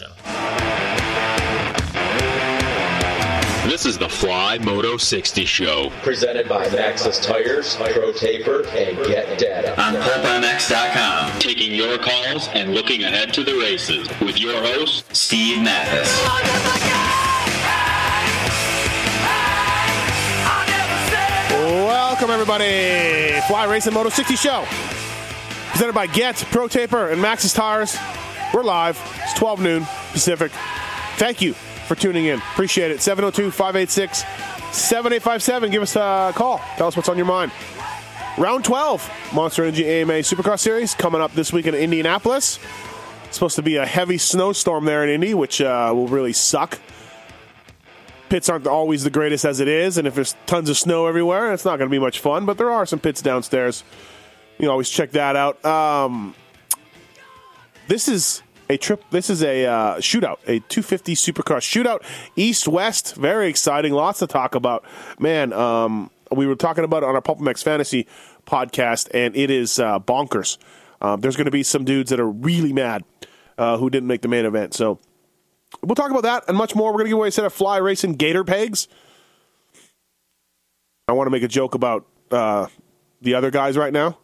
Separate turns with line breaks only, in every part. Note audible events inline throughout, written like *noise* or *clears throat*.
Network production.
This is the Fly Moto 60 show.
presented by Maxxis Tires, Pro Taper, and Get Data.
On PulpMX.com, taking your calls and looking ahead to the races with your host, Steve Matthes.
Welcome, everybody. Fly Racing Moto 60 Show. Presented by Get, Pro Taper, and Maxxis Tires. We're live. It's 12 noon Pacific. Thank you for tuning in. Appreciate it. 702 586 7857. Give us a call. Tell us what's on your mind. Round 12, Monster Energy AMA Supercross Series coming up this week in Indianapolis. It's supposed to be a heavy snowstorm there in Indy, which uh, will really suck pits aren't always the greatest as it is, and if there's tons of snow everywhere, it's not going to be much fun. But there are some pits downstairs. You always check that out. Um, this is a trip. This is a uh, shootout, a 250 Supercross shootout, East West. Very exciting. Lots to talk about. Man, um, we were talking about it on our Pulp MX Fantasy podcast, and it is uh, bonkers. Um, there's going to be some dudes that are really mad uh, who didn't make the main event. So We'll talk about that and much more. We're going to give away a set of fly racing gator pegs. I want to make a joke about uh, the other guys right now.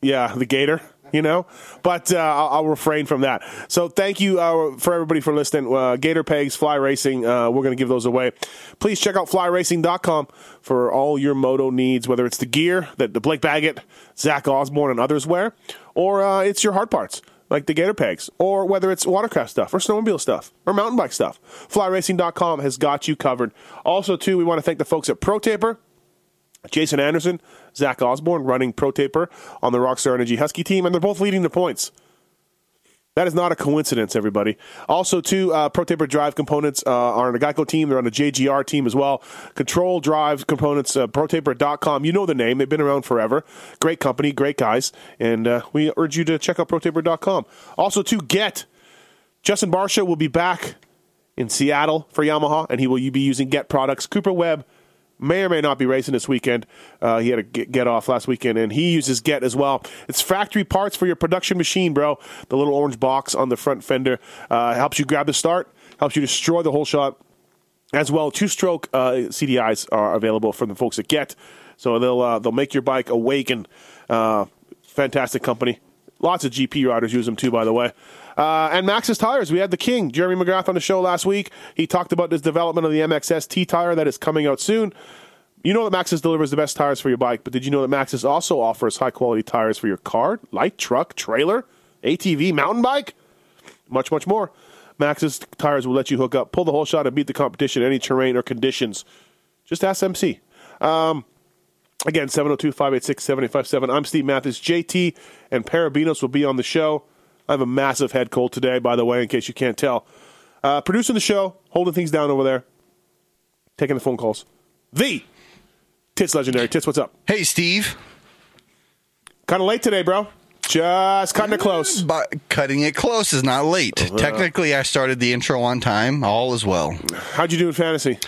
Yeah, the gator, you know, but uh, I'll, I'll refrain from that. So thank you uh, for everybody for listening. Uh, gator pegs, fly racing, uh, we're going to give those away. Please check out flyracing.com for all your moto needs, whether it's the gear that the Blake Baggett, Zach Osborne, and others wear, or uh, it's your hard parts like the gator pegs, or whether it's watercraft stuff, or snowmobile stuff, or mountain bike stuff. Flyracing.com has got you covered. Also, too, we want to thank the folks at Pro Taper, Jason Anderson, Zach Osborne, running Pro Taper on the Rockstar Energy Husky team, and they're both leading the points. That is not a coincidence, everybody. Also, two uh, Pro Taper drive components uh, are on the Geico team. They're on the JGR team as well. Control drive components, uh, ProTaper.com. You know the name. They've been around forever. Great company, great guys. And uh, we urge you to check out ProTaper.com. Also, to get Justin Barcia will be back in Seattle for Yamaha, and he will be using Get products. Cooper Webb may or may not be racing this weekend. Uh, he had a get, off last weekend, and he uses Get as well. It's factory parts for your production machine, bro. The little orange box on the front fender uh, helps you grab the start, helps you destroy the whole shot. As well, two-stroke uh, CDIs are available from the folks at Get, so they'll uh, they'll make your bike awaken. Uh, fantastic company. Lots of GP riders use them too, by the way. Uh, and Maxxis tires. We had the king, Jeremy McGrath, on the show last week. He talked about this development of the MXS T tire that is coming out soon. You know that Maxxis delivers the best tires for your bike, but did you know that Maxxis also offers high quality tires for your car, light truck, trailer, ATV, mountain bike? Much, much more. Maxxis tires will let you hook up, pull the whole shot, and beat the competition any terrain or conditions. Just ask MC. Um, again, 702 586 7857. I'm Steve Matthes. JT and Perebijnos will be on the show. I have a massive head cold today, by the way, in case you can't tell. Uh, producing the show, holding things down over there, taking the phone calls. The Tits Legendary. Tits, what's up?
Hey, Steve.
Kind of late today, bro. Just cutting it close.
But cutting it close is not late. Technically, I started the intro on time. All is well.
How'd you do in fantasy?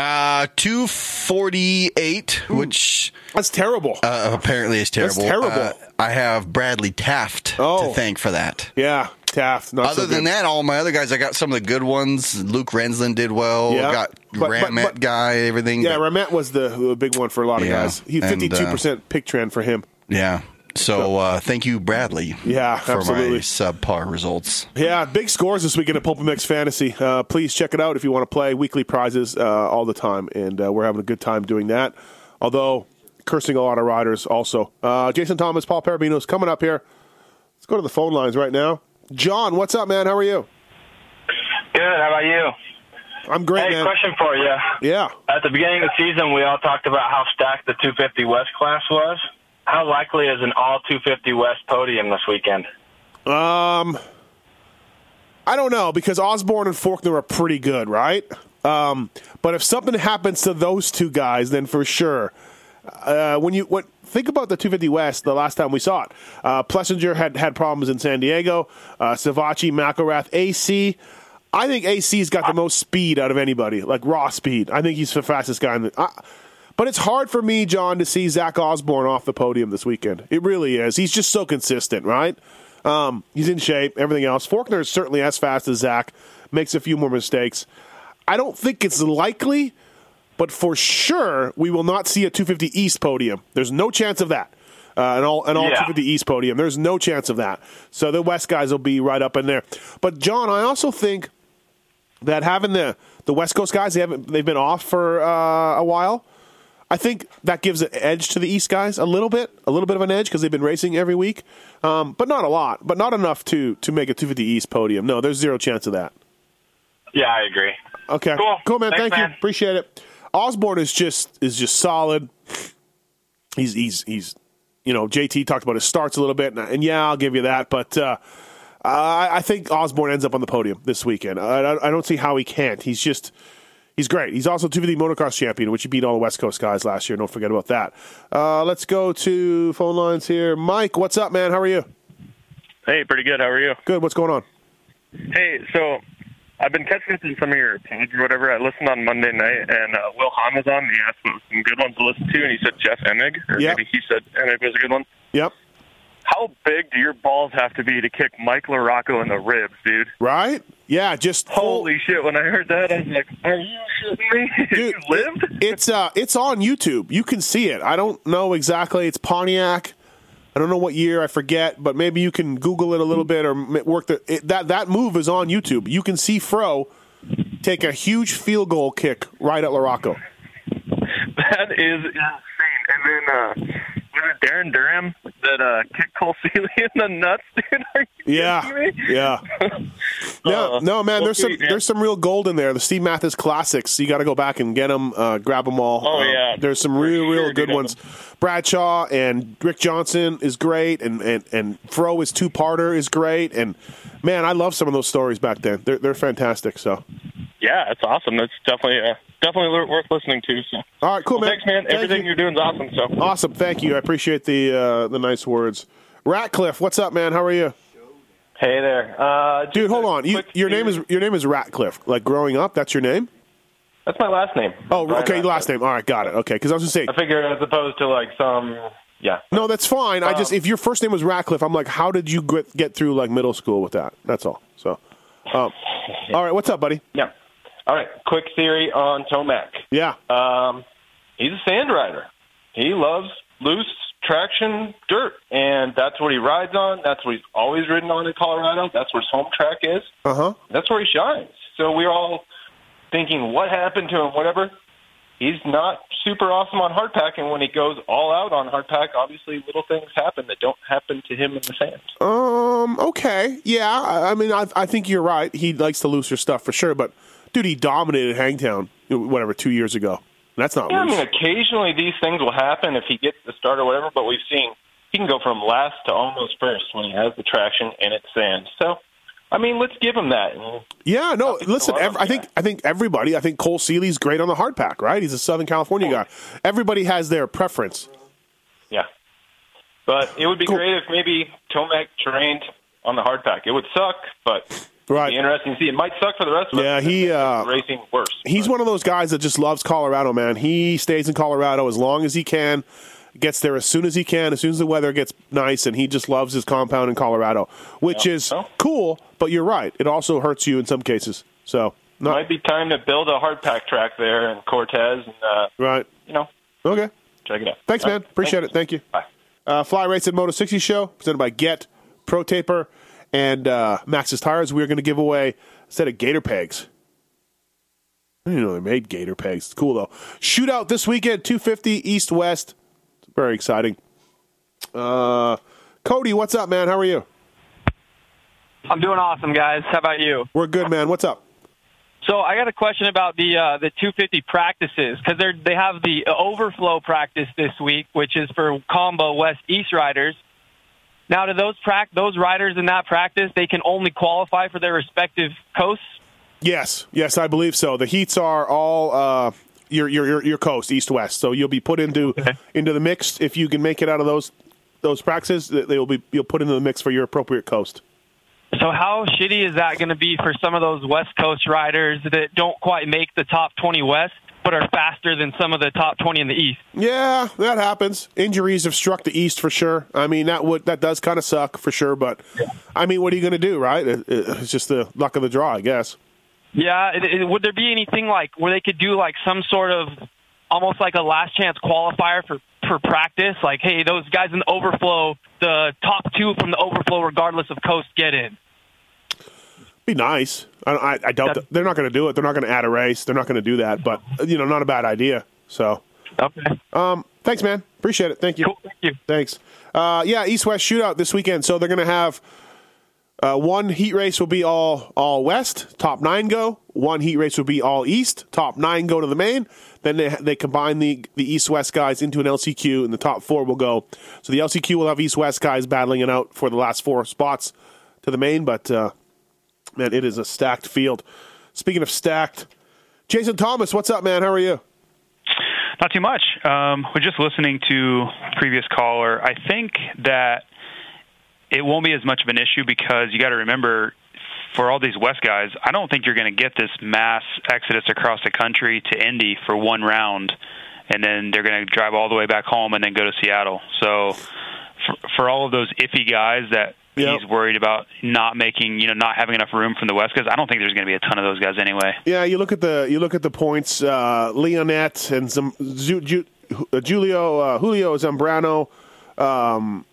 Uh, 248, which
That's terrible.
uh, apparently is terrible.
That's terrible.
Uh, I have Bradley Taft
Oh.
to thank for that.
yeah, Taft. Not
Other
so
than that, all my other guys, I got some of the good ones. Luke Renzland did well.
Yeah.
Got
But- but-
Ramet
but-
guy, everything.
Yeah,
but-
Ramet was the, the big one for a lot of
Yeah,
guys. He
uh,
52% pick trend for him.
yeah. So uh, thank you, Bradley.
Yeah,
for
absolutely.
my subpar results.
Yeah, big scores this weekend at Pulp MX Fantasy. Uh, please check it out if you want to play weekly prizes uh, all the time, and uh, we're having a good time doing that. Although cursing a lot of riders also. Uh, Jason Thomas, Paul Perebijnos coming up here. Let's go to the phone lines right now. John, what's up, man? How are you?
Good. How about you?
I'm great,
Hey,
man.
question for you.
Yeah.
At the beginning of the season, we all talked about how stacked the 250 West class was. How likely is an all 250 West podium this weekend?
Um, I don't know because Osborne and Forkner are pretty good, right? Um, but if something happens to those two guys, then for sure. Uh, when you what think about the 250 West, the last time we saw it, uh, Plessinger had had problems in San Diego. Uh, Savatgy, McElrath, AC. I think AC's got the most speed out of anybody, like raw speed. I think he's the fastest guy in the. I, but it's hard for me, John, to see Zach Osborne off the podium this weekend. It really is. He's just so consistent, right? Um, he's in shape, everything else. Forkner is certainly as fast as Zach, makes a few more mistakes. I don't think it's likely, but for sure, we will not see a 250 East podium. There's no chance of that. Uh, an all an all
Yeah.
250 East podium. There's no chance of that. So the West guys will be right up in there. But John, I also think that having the the West Coast guys, they haven't they've been off for uh, a while. I think that gives an edge to the East guys a little bit, a little bit of an edge because they've been racing every week, um, but not a lot, but not enough to to make a 250 East podium. No, there's zero chance of that.
Yeah, I agree.
Okay,
Cool.
cool man.
Thanks,
Thank
man.
you, appreciate it. Osborne is just is just solid. He's he's he's you know JT talked about his starts a little bit, and, and yeah, I'll give you that, but. Uh, I, I think Osborne ends up on the podium this weekend. I, I, I don't see how he can't. He's just he's great. He's also 250 motocross champion, which he beat all the West Coast guys last year. Don't forget about that. Uh, let's go to phone lines here. Mike, what's up, man? How are you?
Hey, pretty good. How are you?
Good. What's going on?
Hey, so I've been catching up in some of your pods or whatever. I listened on Monday night, and uh, Will Hahn was on. And he asked some good ones to listen to, and he said Jeff Emig, or
Yep.
maybe he said Emig was a good one.
Yep.
How big do your balls have to be to kick Mike LaRocco in the ribs, dude?
Right? Yeah. Just full-
Holy shit! When I heard that, I was like, "Are you shitting me? *laughs*
Dude,
you lived?"
It's uh, it's on YouTube. You can see it. I don't know exactly. It's Pontiac. I don't know what year. I forget. But maybe you can Google it a little bit or work the it, that that move is on YouTube. You can see Fro take a huge field goal kick right at Larocco.
That is insane. And then uh, Darren Durham that uh, kicked Cole Seely in the nuts, *laughs* dude? Are you
Yeah, yeah. *laughs* No,
Uh,
no, man.
well,
There's some
sweet, man.
there's some real gold in there. The Steve Matthes classics. You got to go back and get them, uh, grab them all.
Oh,
Uh,
yeah.
there's some real, real
sure,
good
dude.
ones. Bradshaw and Rick Johnson is great, and and and Fro is two parter is great, and man, I love some of those stories back then. They're they're fantastic. So,
Yeah, it's awesome. That's definitely uh, definitely worth listening to. So.
all right, cool,
Well,
man.
Thanks, man.
Thank
Everything
you.
you're doing is awesome. So.
awesome. Thank you. I appreciate the uh, the nice words. Ratcliffe, what's up, man? How are you,
Hey there. Uh,
dude? Hold on. You, your name is
theory.
your name is Ratcliffe. Like growing up, that's your name.
That's my last name.
Oh,
Brian
okay,
Ratcliffe.
last name. All right, got it. Okay, because I was gonna say
I figured as opposed to like some, yeah.
No, that's fine. I just
Um,
if your first name was Ratcliffe, I'm like, how did you get, get through like middle school with that? That's all. So, um, all right, what's up, buddy?
Yeah. All right. Quick theory on Tomac.
Yeah,
Um, he's a sand rider. He loves loose traction dirt, and that's what he rides on. That's what he's always ridden on in Colorado. That's where his home track is.
uh huh.
That's where he shines. So we're all thinking, what happened to him? Whatever. He's not super awesome on hardpack, and when he goes all out on hardpack, obviously little things happen that don't happen to him in the sand.
Um. Okay. Yeah. I, I mean, I, I think you're right. He likes to looser stuff for sure. But dude, he dominated Hangtown. Whatever, two years ago. That's not
Yeah, I mean, occasionally these things will happen if he gets the start or whatever, but we've seen he can go from last to almost first when he has the traction and it's sand. So, I mean, let's give him that.
Yeah, no. Listen,
to
ev-
love,
I think. I think everybody. I think Cole Seely's great on the hard pack, right? He's a Southern California oh, guy. Everybody has their preference.
Yeah. But it would be
Cool.
great if maybe Tomac trained on the hard pack. It would suck, but
Right.
interesting to see. It might suck for the rest of us.
Yeah, he, uh,
racing worse.
He's
but-
one of those guys that just loves Colorado, man. He stays in Colorado as long as he can, gets there as soon as he can, as soon as the weather gets nice, and he just loves his compound in Colorado, which
Yeah.
is
Oh.
cool. But you're right; it also hurts you in some cases. So, not
might be time to build a hard pack track there in Cortez and uh,
right.
you know
Okay.
check it out.
Thanks,
All
man.
right.
Appreciate
Thanks.
it. Thank you.
Bye.
Uh, Fly Racing Moto 60 Show, presented by Get, Pro Taper, and uh, Maxxis Tires. We're going to give away a set of Gator pegs. I didn't know they made Gator pegs. It's cool, though. Shootout this weekend, 250 East West. It's very exciting. Uh, Cody, what's up, man? How are you?
I'm doing awesome, guys. How about you?
We're good, man. What's up?
So I got a question about the uh, the 250 practices because they they have the overflow practice this week, which is for combo West East riders. Now, to those prac- those riders in that practice they can only qualify for their respective coasts?
Yes, yes, I believe so. The heats are all uh, your, your your your coast, east west. So you'll be put into into the mix if you can make it out of those those practices. They will be you'll put into the mix for your appropriate coast.
So how shitty is that going to be for some of those West Coast riders that don't quite make the top 20 West, but are faster than some of the top 20 in the East?
Yeah, that happens. Injuries have struck the east for sure. I mean that would that does kind of suck for sure. But I mean, what are you going to do, right? It- it- It's just the luck of the draw, I guess.
Yeah, it, it, would there be anything like where they could do like some sort of almost like a last chance qualifier for for practice? Like, hey, those guys in the overflow, the top two from the overflow, regardless of coast, get in.
Be nice. I, I, I doubt that they're not going to do it. They're not going to add a race. They're not going to do that. But you know, not a bad idea. So,
okay.
Um, thanks, man. Appreciate it. Thank you.
thank you.
Thanks. Uh, yeah, East West shootout this weekend. So they're going to have uh, one heat race will be all all West, top nine go. One heat race will be all East, top nine go to the main. Then they they combine the the East West guys into an LCQ, and the top four will go. So the LCQ will have East West guys battling it out for the last four spots to the main. But uh, man, it is a stacked field. Speaking of stacked, Jason Thomas, what's up, man? How are you?
Not too much. Um, we're just listening to previous caller. I think that it won't be as much of an issue because you got to remember for all these West guys, I don't think you're going to get this mass exodus across the country to Indy for one round, and then they're going to drive all the way back home and then go to Seattle. So for, for all of those iffy guys that he's worried about not making, you know, not having enough room from the West because I don't think there's going to be a ton of those guys anyway.
Yeah, you look at the you look at the points. Uh, Leonette and some Ju, Ju, uh, Julio uh, Julio Zambrano, um,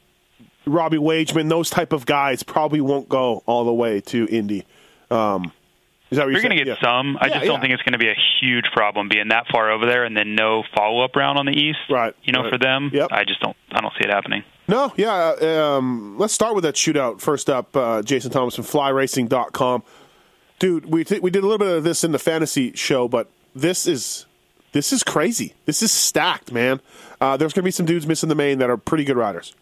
Robbie Wageman. Those type of guys probably won't go all the way to Indy. Um, is that what
You're
you're
going to get some. I
Yeah,
just don't
yeah.
think it's going to be a huge problem being that far over there and then no follow up round on the East.
Right.
You know,
right.
for them.
Yep.
I just don't. I don't see it happening.
No, yeah. Um, let's start with that shootout. First up, uh, Jason Thomas from FlyRacing.com. Dude, we t- we did a little bit of this in the fantasy show, but this is this is crazy. This is stacked, man. Uh, there's going to be some dudes missing the main that are pretty good riders.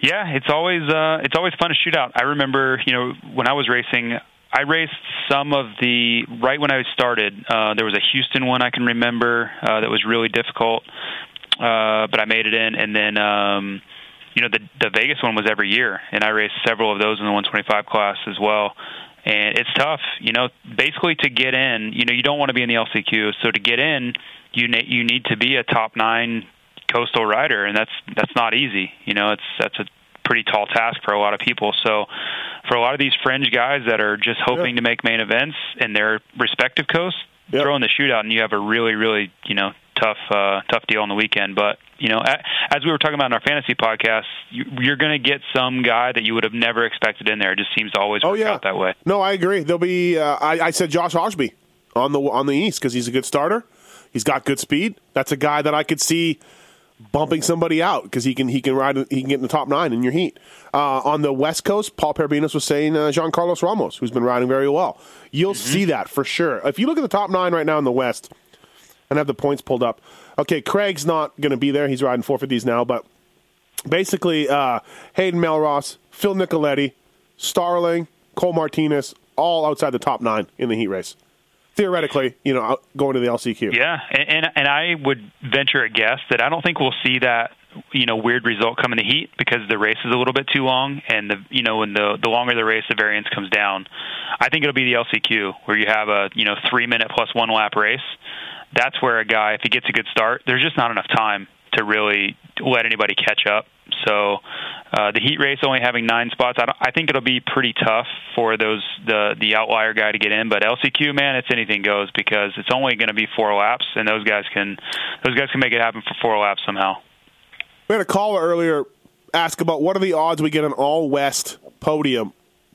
Yeah, it's always uh, it's always fun to shoot out. I remember, you know, when I was racing, I raced some of the right when I started. Uh, there was a Houston one I can remember uh, that was really difficult, uh, but I made it in. And then, um, you know, the the Vegas one was every year, and I raced several of those in the 125 class as well. And it's tough, you know. Basically, to get in, you know, you don't want to be in the LCQ. So to get in, you ne- you need to be a top nine coastal rider, and that's that's not easy. You know, it's that's a pretty tall task for a lot of people. So for a lot of these fringe guys that are just hoping to make main events in their respective coasts, throw in the shootout, and you have a really really you know tough uh, tough deal on the weekend. But you know, a- as we were talking about in our fantasy podcast, you, you're going to get some guy that you would have never expected in there. It just seems to always work out that way.
No, I agree. There'll be. Uh, I, I said Josh Osby on the on the East because he's a good starter. He's got good speed. That's a guy that I could see bumping somebody out because he can he can ride he can get in the top nine in your heat. Uh, on the West Coast, Paul Perebijnos was saying uh, Jean Carlos Ramos, who's been riding very well. You'll see that for sure. If you look at the top nine right now in the West, and have the points pulled up. Okay, Craig's not going to be there. He's riding 450s now, but basically uh, Hayden Mellross, Phil Nicoletti, Starling, Cole Martinez, all outside the top nine in the heat race. Theoretically, you know, going to the LCQ.
Yeah, and, and and I would venture a guess that I don't think we'll see that you know weird result come in the heat because the race is a little bit too long, and the you know when the the longer the race, the variance comes down. I think it'll be the LCQ where you have a you know three minute plus one lap race. That's where a guy, if he gets a good start, there's just not enough time to really let anybody catch up. So uh, the heat race only having nine spots, I, I think it'll be pretty tough for those the the outlier guy to get in. But LCQ, man, it's anything goes because it's only going to be four laps, and those guys can those guys can make it happen for four laps somehow.
We had a caller earlier ask about what are the odds we get an all West podium,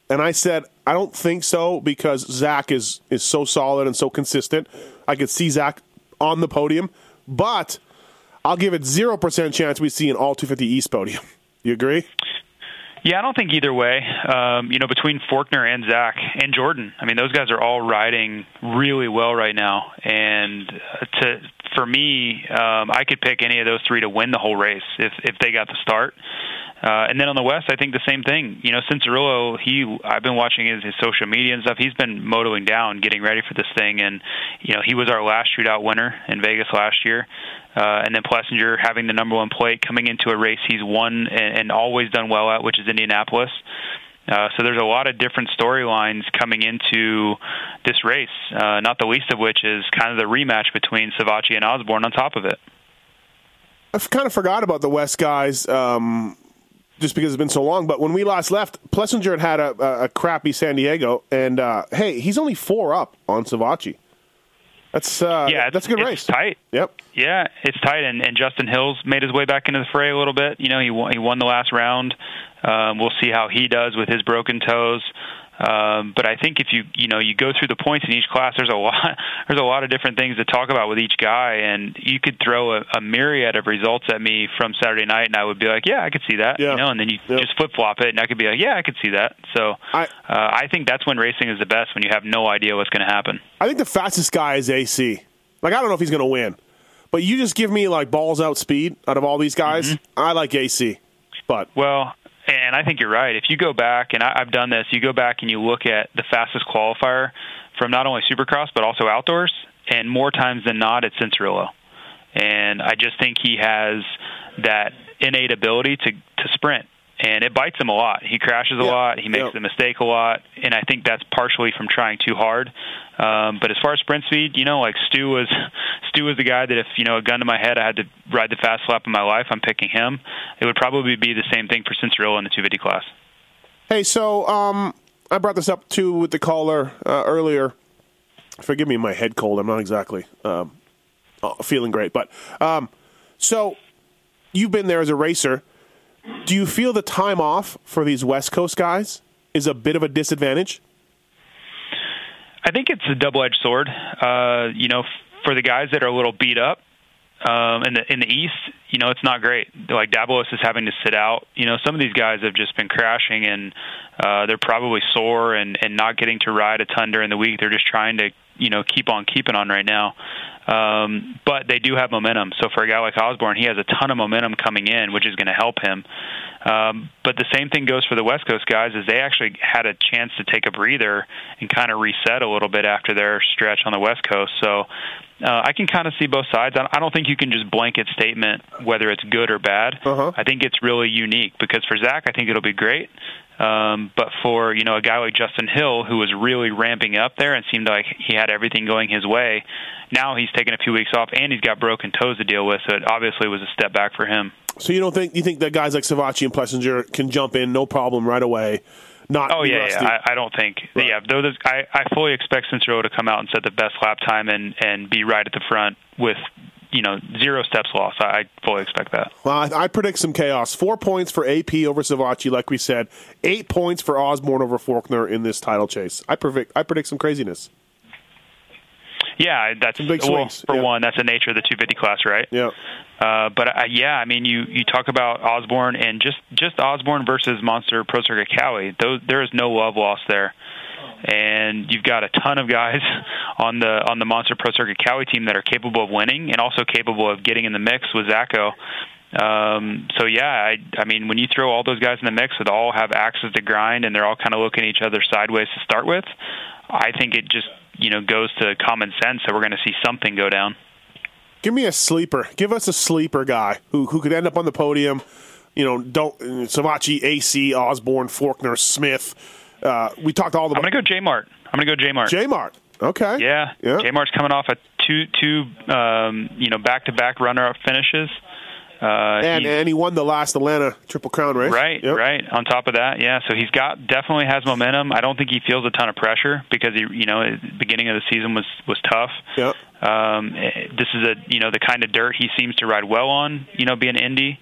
and I said I don't think so because Zach is is so solid and so consistent. I could see Zach on the podium, but I'll give it zero percent chance we see an all 250 East podium. You agree?
Yeah, I don't think either way. Um, you know, between Forkner and Zach and Jordan, I mean, those guys are all riding really well right now. And uh, to for me, um, I could pick any of those three to win the whole race if if they got the start. Uh, and then on the west, I think the same thing. You know, Cianciarulo, he I've been watching his, his social media and stuff. He's been motoing down, getting ready for this thing, and you know he was our last shootout winner in Vegas last year. Uh, and then Plessinger having the number one plate coming into a race he's won and, and always done well at, which is Indianapolis. So there's a lot of different storylines coming into this race, uh, not the least of which is kind of the rematch between Savatgy and Osborne on top of it.
I've kind of forgot about the West guys um, just because it's been so long. But when we last left, Plessinger had had a, a, crappy San Diego, and uh, hey, he's only four up on Savatgy. That's uh,
yeah,
that's a good
it's
race.
Tight.
Yep.
Yeah, it's tight, and, and Justin Hills made his way back into the fray a little bit. You know, he won, he won the last round. Um, we'll see how he does with his broken toes. Um, but I think if you you know you go through the points in each class, there's a lot *laughs* there's a lot of different things to talk about with each guy, and you could throw a, a myriad of results at me from Saturday night, and I would be like, yeah, I could see that,
Yeah.
you know, and then you just flip flop it, and I could be like, yeah, I could see that. So
I
uh, I think that's when racing is the best when you have no idea what's going to happen.
I think the fastest guy is AC. Like I don't know if he's going to win, but you just give me like balls out speed out of all these guys. I like AC, but
Well, and I think you're right. If you go back, and I, I've done this, you go back and you look at the fastest qualifier from not only Supercross but also outdoors, and more times than not, it's Cianciarulo. And I just think he has that innate ability to to sprint, and it bites him a lot. He crashes a lot. He makes the mistake a lot, and I think that's partially from trying too hard. Um, but as far as sprint speed, you know, like Stu was *laughs* Stu was the guy that if you know a gun to my head, I had to ride the fast lap of my life. I'm picking him. It would probably be the same thing for Cianciarulo in the 250 class.
Hey, so um, I brought this up too with the caller uh, earlier. Forgive me, my head cold. I'm not exactly um, uh, feeling great, but um, so you've been there as a racer. Do you feel the time off for these West Coast guys is a bit of a disadvantage?
I think it's a double-edged sword. Uh, you know, for the guys that are a little beat up um, in the in the East, you know, it's not great. Like Dabalos is having to sit out. You know, some of these guys have just been crashing, and uh, they're probably sore and and not getting to ride a ton during the week. They're just trying to you know keep on keeping on right now. Um, but they do have momentum. So for a guy like Osborne, he has a ton of momentum coming in, which is going to help him. Um, but the same thing goes for the West Coast guys, is they actually had a chance to take a breather and kind of reset a little bit after their stretch on the West Coast. So uh, I can kind of see both sides. I I don't think you can just blanket statement whether it's good or bad. I think it's really unique because for Zach, I think it'll be great. Um, but for you know a guy like Justin Hill, who was really ramping up there and seemed like he had everything going his way, now he's taken a few weeks off and he's got broken toes to deal with. So it obviously was a step back for him.
So you don't think you think that guys like Savatgy and Plessinger can jump in no problem right away? Not
Oh yeah, yeah. I, I don't think. Yeah, though I I fully expect Cincero to come out and set the best lap time and and be right at the front with you know zero steps lost. I, I fully expect that.
Well, I, I predict some chaos. Four points for AP over Savatgy, like we said. Eight points for Osborne over Forkner in this title chase. I predict. I predict some craziness.
Yeah, that's
big
well,
swings,
for
yeah.
one. That's the nature of the 250 class, right?
Yeah.
Uh, but uh, yeah, I mean, you you talk about Osborne and just just Osborne versus Monster Pro Circuit Kawi. Those there is no love lost there, and you've got a ton of guys *laughs* on the on the Monster Pro Circuit Kawi team that are capable of winning and also capable of getting in the mix with Zacho. Um, so yeah, I, I mean, when you throw all those guys in the mix, that all have axes to grind and they're all kind of looking at each other sideways to start with, I think it just you know goes to common sense that we're going to see something go down.
Give me a sleeper. Give us a sleeper guy who who could end up on the podium. You know, don't Savatgy, AC, Osborne, Forkner, Smith. Uh, we talked all about.
I'm going to go J Mart. I'm going to go J Mart.
J Mart. Okay.
Yeah,
Yeah.
J Mart's coming off a two two um, you know back to back runner up finishes. Uh,
and
he-
and he won the last Atlanta Triple Crown race.
Right,
Yep.
right. On top of that, yeah. So he's got definitely has momentum. I don't think he feels a ton of pressure because he, you know, beginning of the season was was tough.
Yep.
Um, eh, this is a you know the kind of dirt he seems to ride well on. You know, being Indy.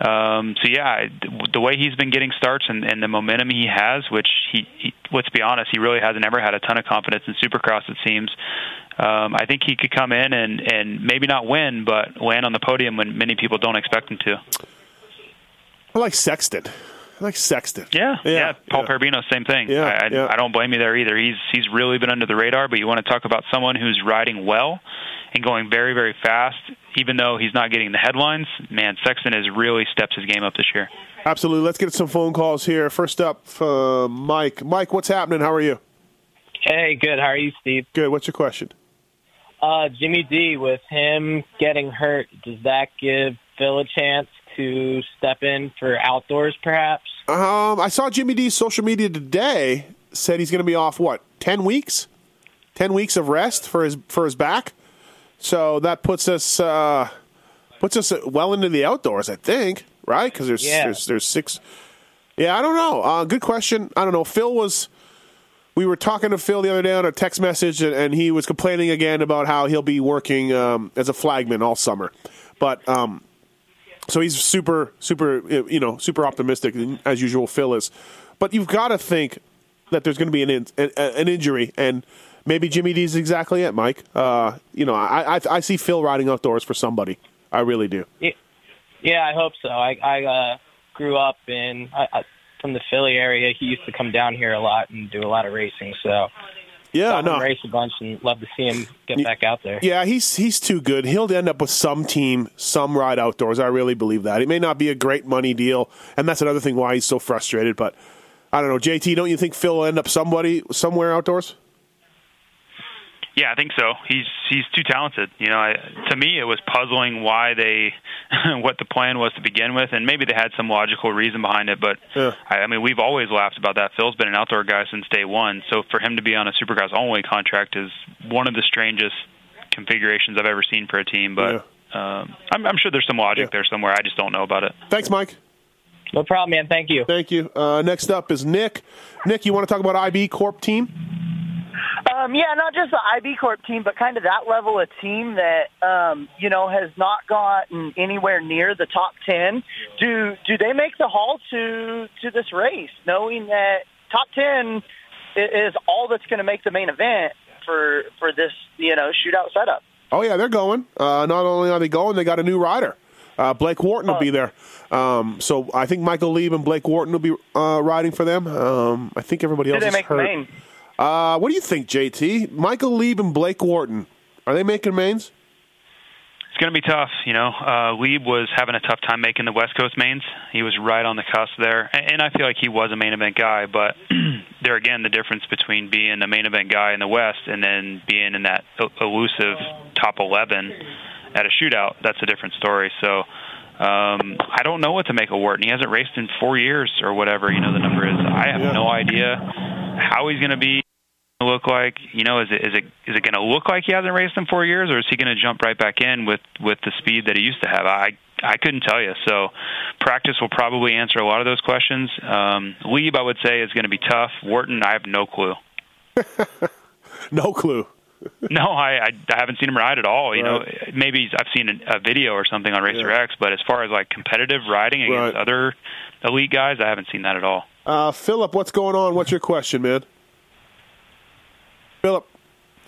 Um, so yeah, the way he's been getting starts and, and the momentum he has, which he, he, let's be honest, he really hasn't ever had a ton of confidence in Supercross. It seems. Um, I think he could come in and and maybe not win, but land on the podium when many people don't expect him to.
I like Sexton. I like Sexton.
Yeah, yeah.
Yeah,
Paul
yeah.
Perbino, same thing.
Yeah,
I, I,
yeah.
I don't blame you there either. He's he's really been under the radar. But you want to talk about someone who's riding well and going very very fast, even though he's not getting the headlines. Man, Sexton has really stepped his game up this year.
Absolutely. Let's get some phone calls here. First up, uh, Mike. Mike, what's happening? How are you?
Hey, good. How are you, Steve?
Good. What's your question?
Uh, Jimmy D, with him getting hurt, does that give Phil a chance to step in for outdoors, perhaps?
Um, I saw Jimmy D's social media today said he's going to be off what ten weeks, ten weeks of rest for his for his back. So that puts us uh, puts us well into the outdoors, I think, right? Because there's,
Yeah.
there's there's six. Yeah, I don't know. Uh, good question. I don't know. Phil was. We were talking to Phil the other day on a text message, and, and he was complaining again about how he'll be working um, as a flagman all summer. But um, so he's super, super, you know, super optimistic as usual. Phil is, but you've got to think that there's going to be an in, an, an injury, and maybe Jimmy D's exactly it, Mike. Uh, you know, I, I I see Phil riding outdoors for somebody. I really do.
Yeah, yeah I hope so. I, I uh, grew up in I, I, from the Philly area. He used to come down here a lot and do a lot of racing. So
Yeah, no.
race a bunch and love to see him get back out there.
Yeah, he's he's too good. He'll end up with some team, some ride outdoors. I really believe that. It may not be a great money deal, and that's another thing why he's so frustrated. But I don't know, JT. Don't you think Phil will end up somebody somewhere outdoors?
Yeah, I think so. He's he's too talented. You know, I, to me, it was puzzling why they, *laughs* what the plan was to begin with, and maybe they had some logical reason behind it. But I, I mean, we've always laughed about that. Phil's been an outdoor guy since day one, so for him to be on a Supercross only contract is one of the strangest configurations I've ever seen for a team. But um, I'm, I'm sure there's some logic there somewhere. I just don't know about it.
Thanks, Mike.
No problem, man. Thank you.
Thank you. Uh, next up is Nick. Nick, you want to talk about IB Corp team?
Um, yeah, not just the IB Corp team, but kind of that level of team that um, you know has not gotten anywhere near the top ten. Do do they make the haul to to this race, knowing that top ten is all that's going to make the main event for for this you know shootout setup?
Oh yeah, they're going. Uh, not only are they going, they got a new rider. Uh, Blake Wharton will be there. Um, so I think Michael Leib and Blake Wharton will be uh, riding for them. Um, I think everybody else
they
is
make the
hurt. Uh, what do you think, JT? Michael Leib and Blake Wharton are they making mains?
It's going to be tough. You know, uh, Leib was having a tough time making the West Coast mains. He was right on the cusp there, and, and I feel like he was a main event guy. But *clears throat* there again, the difference between being a main event guy in the West and then being in that elusive top 11 at a shootout, that's a different story. So um, I don't know what to make of Wharton. He hasn't raced in four years or whatever. You know, the number is. I have no idea how he's going to be look like? You know, is it is it is it going to look like he hasn't raced in four years, or is he going to jump right back in with with the speed that he used to have? I I couldn't tell you. So practice will probably answer a lot of those questions. Um, Leib, I would say, is going to be tough. Wharton, I have no clue. *laughs*
no clue. *laughs*
No, I, I I haven't seen him ride at all. You know, maybe I've seen a, a video or something on Racer X, but as far as like competitive riding against other elite guys, I haven't seen that at all.
Uh, Philip, what's going on? What's your question, man? Philip.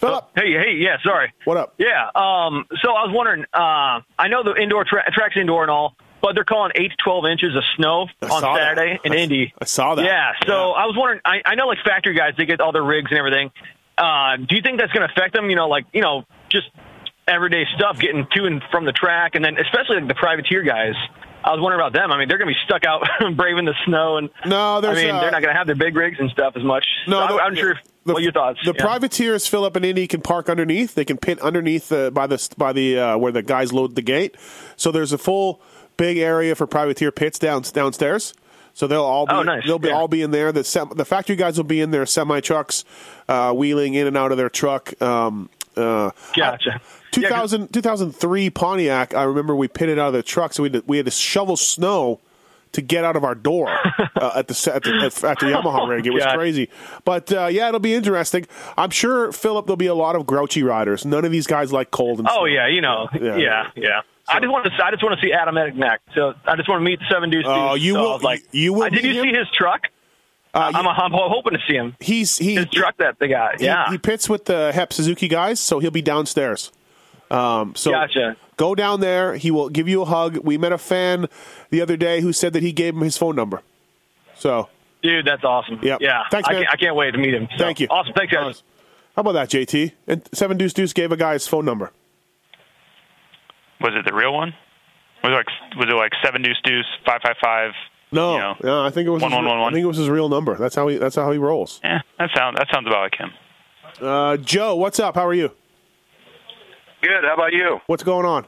Philip.
Hey, hey, yeah, sorry.
What up?
Yeah, um, so I was wondering, uh, I know the indoor tra- track's indoor and all, but they're calling 8 to 12 inches of snow
I
on
saw that.
Saturday in
I-
Indy.
I saw that.
Yeah, so I was wondering, I, I know like factory guys, they get all their rigs and everything. Uh, do you think that's going to affect them, you know, like, you know, just everyday stuff getting to and from the track, and then especially like the privateer guys? I was wondering about them. I mean, they're going to be stuck out *laughs* braving the snow, and
no,
I mean,
uh,
they're not going to have their big rigs and stuff as much.
No,
so I, I'm sure.
The,
your thoughts?
The
Yeah.
privateers fill up an Indy can park underneath. They can pit underneath the, by the by the uh, where the guys load the gate. So there's a full big area for privateer pits down downstairs. So they'll all be
Oh, nice.
they'll be
Yeah.
all be in there. The sem- the factory guys will be in their semi trucks, uh, wheeling in and out of their truck. Um, uh,
Gotcha.
2000, 2003 Pontiac. I remember we pitted out of the truck, so we had to, we had to shovel snow to get out of our door *laughs* uh, at the at the, at, the Yamaha rig. It was
God.
crazy, but uh, yeah, it'll be interesting. I'm sure Philip there'll be a lot of grouchy riders. None of these guys like cold and stuff.
Oh
snow.
yeah, you know,
Yeah.
yeah, yeah. I just want to. I just want to see Adam Etnick. So I just want to meet the seven dudes.
Oh, you
so
will-
like,
you will
Uh, did you
him?
see his truck?
Uh,
I'm, I'm hoping to see him.
He's he
his truck that they got.
He-
Yeah.
he, pits with the Hep Suzuki guys, so he'll be downstairs. Um, so
Gotcha.
Go down there. He will give you a hug. We met a fan the other day who said that he gave him his phone number. So,
Dude, that's awesome.
Yep.
Yeah.
Thanks,
I,
man.
can't, I can't wait to meet him. So,
Thank you.
Awesome. Thanks, guys.
how about that, JT? And Seven Deuce Deuce gave a guy his phone number.
Was it the real one? Was it like was it like seven deuce deuce five five five?
No,
You know,
no, I think it was
one
his,
one one
I think it was his real number. That's how he. That's how he rolls.
Yeah, that sounds that sounds about like him.
Uh, Joe, what's up? How are you?
Good. How about you?
What's going on?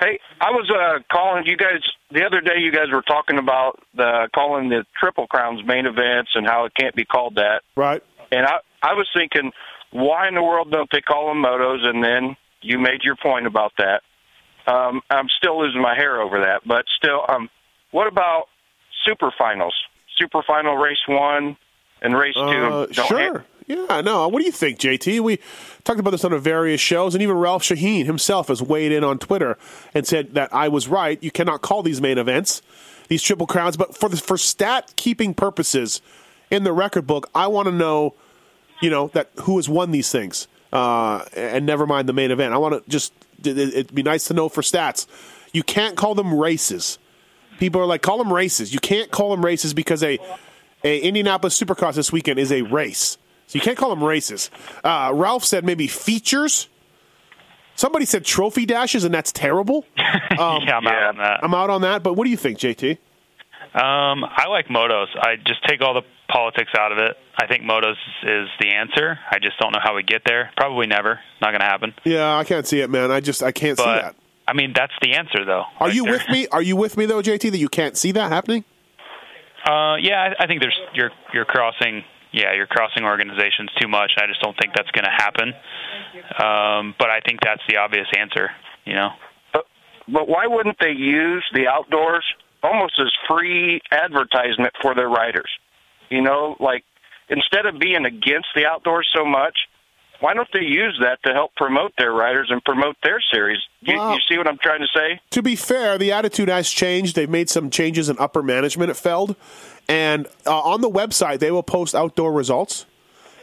Hey, I was uh, calling you guys the other day. You guys were talking about the calling the Triple Crowns main events and how it can't be called that.
Right.
And I I was thinking, why in the world don't they call them motos? And then you made your point about that. Um, I'm still losing my hair over that, but still, um, what about super finals? Super final race one and race two.
Uh,
Don't
sure. Yeah, no. What do you think, JT? We talked about this on a various shows, and even Ralph Sheheen himself has weighed in on Twitter and said that I was right. You cannot call these main events, these triple crowns, but for the, for stat keeping purposes in the record book, I want to know, you know, that who has won these things, uh, and never mind the main event. I want to just it- it'd be nice to know for stats. You can't call them races. People are like, call them races. You can't call them races because a a Indianapolis Supercross this weekend is a race. So you can't call them races. Uh, Ralph said maybe features. Somebody said trophy dashes, and that's terrible. *laughs* Um,
yeah, I'm out on that.
I'm out on that. But what do you think, JT?
Um, I like motos. I just take all the politics out of it. I think motos is the answer. I just don't know how we get there. Probably never. Not going to happen.
Yeah, I can't see it, man. I just I can't see that.
I mean, that's the answer, though.
Are
Like,
you
there-
with me? Are you with me though, JT? That you can't see that happening?
Uh, yeah, I, I think there's you're you're crossing. Yeah, you're crossing organizations too much. I just don't think that's going to happen. Um, but I think that's the obvious answer. You know.
But but why wouldn't they use the outdoors almost as free advertisement for their riders? You know, like instead of being against the outdoors so much, why don't they use that to help promote their riders and promote their series? You,
Well-
you see what I'm trying to say?
To be fair, the attitude has changed. They've made some changes in upper management at Feld, and uh, on the website they will post outdoor results.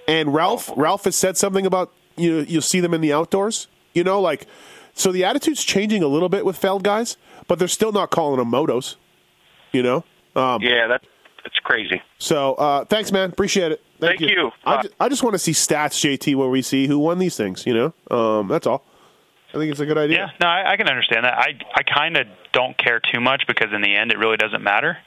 And Ralph, Ralph has said something about you. You'll see them in the outdoors. You know, like so the attitude's changing a little bit with Feld guys, but they're still not calling them motos. You know. Um,
yeah, that that's crazy.
So uh, thanks, man. Appreciate it. Thank,
Thank you.
I,
Bye.
ju- I just want to see stats, JT, where we see who won these things. You know, um, that's all. I think it's a good idea.
Yeah, no, I, I can understand that. I I kind of don't care too much because in the end, it really doesn't matter.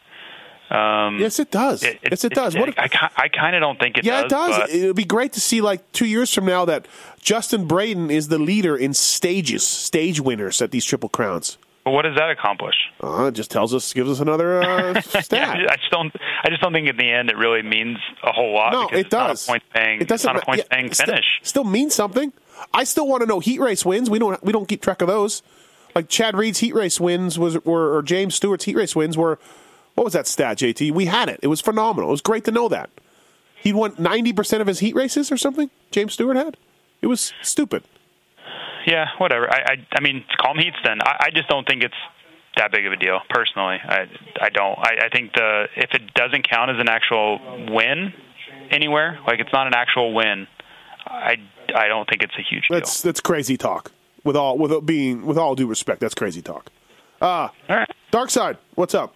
Um,
Yes, it does. yes, it does. What if-
I, I kind of don't think it does.
yeah,
does.
it does. It would be great to see, like two years from now, that Justin Braden is the leader in stages, stage winners at these Triple Crowns.
But what does that accomplish?
Uh, it just tells us, gives us another uh, *laughs* stat.
Yeah, I just don't. I just don't think in the end it really means a whole lot.
No,
because
it does.
a point paying.
It doesn't
It's not a point paying
it still-
finish.
Still means something. I still want to know heat race wins. We don't. We don't keep track of those. Like Chad Reed's heat race wins was, were, or James Stewart's heat race wins were. What was that stat, JT? We had it. It was phenomenal. It was great to know that he won ninety percent of his heat races or something. James Stewart had. It was stupid.
Yeah, whatever. I, I, I mean, call them heats then. I, I just don't think it's that big of a deal personally. I, I don't. I, I think the if it doesn't count as an actual win anywhere, like it's not an actual win, I, I don't think it's a huge deal.
That's that's crazy talk. With all with it being with all due respect, that's crazy talk. Uh Dark Side, what's up?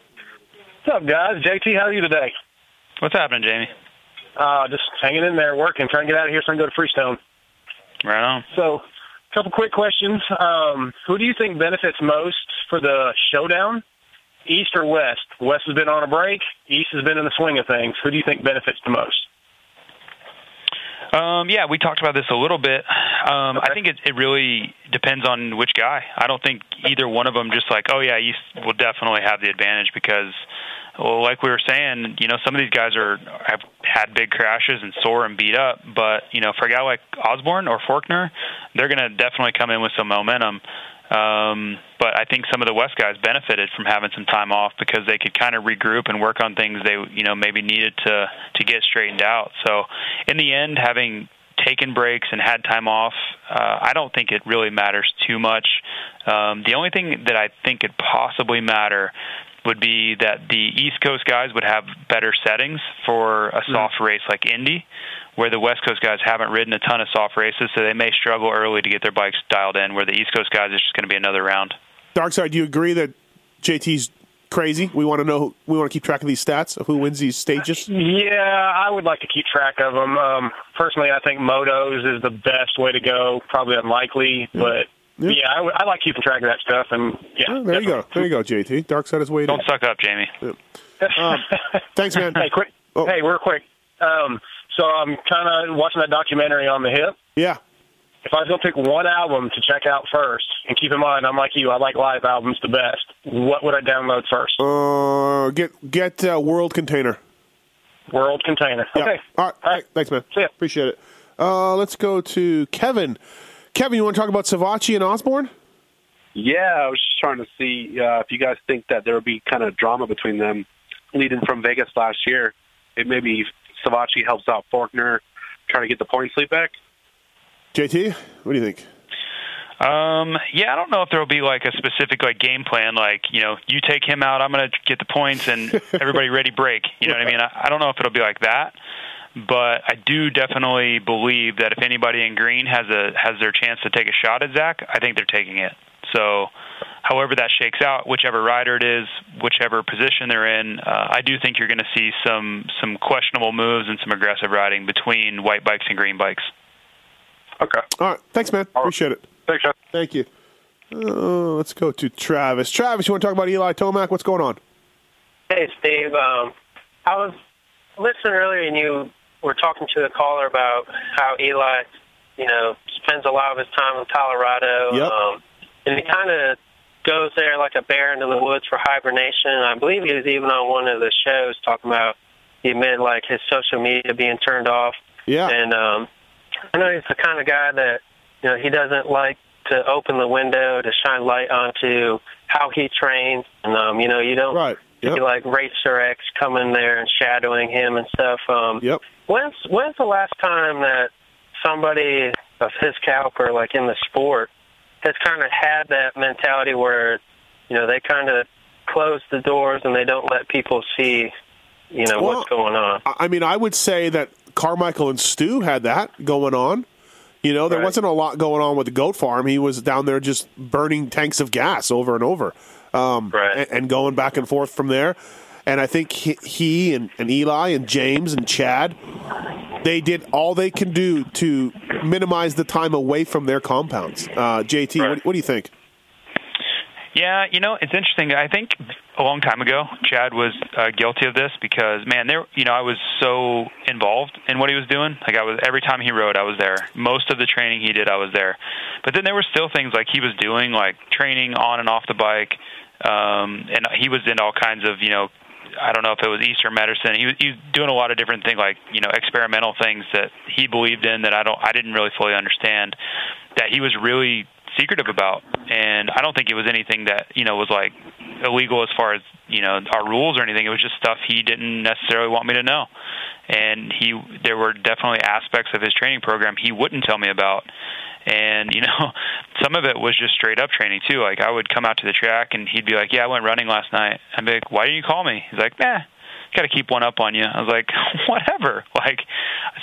What's up, guys? JT, how are you today?
What's happening, Jamie?
Uh, just hanging in there, working, trying to get out of here so I can go to Freestone.
Right on.
So, a couple quick questions. Um, who do you think benefits most for the showdown? East or West? West has been on a break. East has been in the swing of things. Who do you think benefits the most?
Um, yeah, we talked about this a little bit. Um, I think it, it really depends on which guy. I don't think either one of them just like, oh yeah, East will definitely have the advantage because, well, like we were saying, you know, some of these guys are have had big crashes and sore and beat up, but you know, for a guy like Osborne or Forkner, they're going to definitely come in with some momentum. Um, but I think some of the West guys benefited from having some time off because they could kind of regroup and work on things they, you know, maybe needed to to get straightened out. So, in the end, having taken breaks and had time off, uh, I don't think it really matters too much. Um, the only thing that I think could possibly matter would be that the East Coast guys would have better settings for a mm-hmm. soft race like Indy, where the West Coast guys haven't ridden a ton of soft races, so they may struggle early to get their bikes dialed in. Where the East Coast guys is just going to be another round.
Dark Side, do you agree that JT's crazy? We want to know. We want to keep track of these stats of who wins these stages.
Uh, yeah, I would like to keep track of them. Um, personally, I think motos is the best way to go. Probably unlikely, mm-hmm. but yeah, I, would- like keeping track of that stuff. And yeah,
There you go. There you go, JT. Dark side is way.
Don't suck up, Jamie.
Um, thanks, man. *laughs*
hey, quick. Hey, real quick. Um, so I'm kind of watching that documentary on the hip.
Yeah.
If I was going to pick one album to check out first, and keep in mind, I'm like you, I like live albums the best. What would I download first?
Uh, get get uh, World Container.
World Container.
Yeah.
Okay.
All right. All right. Thanks, man. Appreciate it. Uh, let's go to Kevin. Kevin, you want to talk about Savatgy and Osborne?
Yeah, I was just trying to see uh, if you guys think that there would be kind of drama between them leading from Vegas last year. It maybe Savatgy helps out Forkner trying to get the point sleep back.
JT, what do you think?
Um, yeah, I don't know if there'll be like a specific like game plan, like you know, you take him out, I'm going to get the points, and *laughs* everybody ready break. You know what I mean? I, I don't know if it'll be like that, but I do definitely believe that if anybody in green has a has their chance to take a shot at Zach, I think they're taking it. So, however that shakes out, whichever rider it is, whichever position they're in, uh, I do think you're going to see some some questionable moves and some aggressive riding between white bikes and green bikes.
Okay.
All right. Thanks, man. Appreciate it.
Thanks, Jeff.
Thank you. Uh, let's go to Travis. Travis, you want to talk about Eli Tomac? What's going on?
Hey, Steve. Um, I was listening earlier, and you were talking to the caller about how Eli, you know, spends a lot of his time in Colorado.
Yep.
Um, and he kind of goes there like a bear into the woods for hibernation. I believe he was even on one of the shows talking about he admitted like his social media being turned off.
Yeah.
And um, I know he's the kind of guy that you know he doesn't like to open the window to shine light onto how he trains. And um, you know, you don't
right.
see like Racer X coming there and shadowing him and stuff. Um,
yep.
When's when's the last time that somebody of his caliber, like in the sport, has kind of had that mentality where you know they kind of close the doors and they don't let people see, you know,
Well,
what's going on.
I mean, I would say that Carmichael and Stu had that going on. You know, there wasn't a lot going on with the goat farm. He was down there just burning tanks of gas over and over, um, and, and going back and forth from there. And I think he, he and, and Eli and James and Chad, they did all they can do to minimize the time away from their compounds. Uh, JT, what, what do you think?
Yeah, you know, it's interesting. I think a long time ago, Chad was uh, guilty of this because, man, there, you know, I was so involved in what he was doing. Like I was every time he rode, I was there. Most of the training he did, I was there. But then there were still things like he was doing, like training on and off the bike, um, and he was in all kinds of, you know, I don't know if it was Eastern medicine. He was, he was doing a lot of different things, like you know, experimental things that he believed in that I don't, I didn't really fully understand. That he was really secretive about, and I don't think it was anything that you know was like illegal as far as you know our rules or anything. It was just stuff he didn't necessarily want me to know, and he there were definitely aspects of his training program he wouldn't tell me about. And you know, *laughs* some of it was just straight up training too. Like I would come out to the track and he'd be like, "Yeah, I went running last night." I'd be like, "Why didn't you call me?" He's like, "Nah, got to keep one up on you." I was like, *laughs* "Whatever." Like,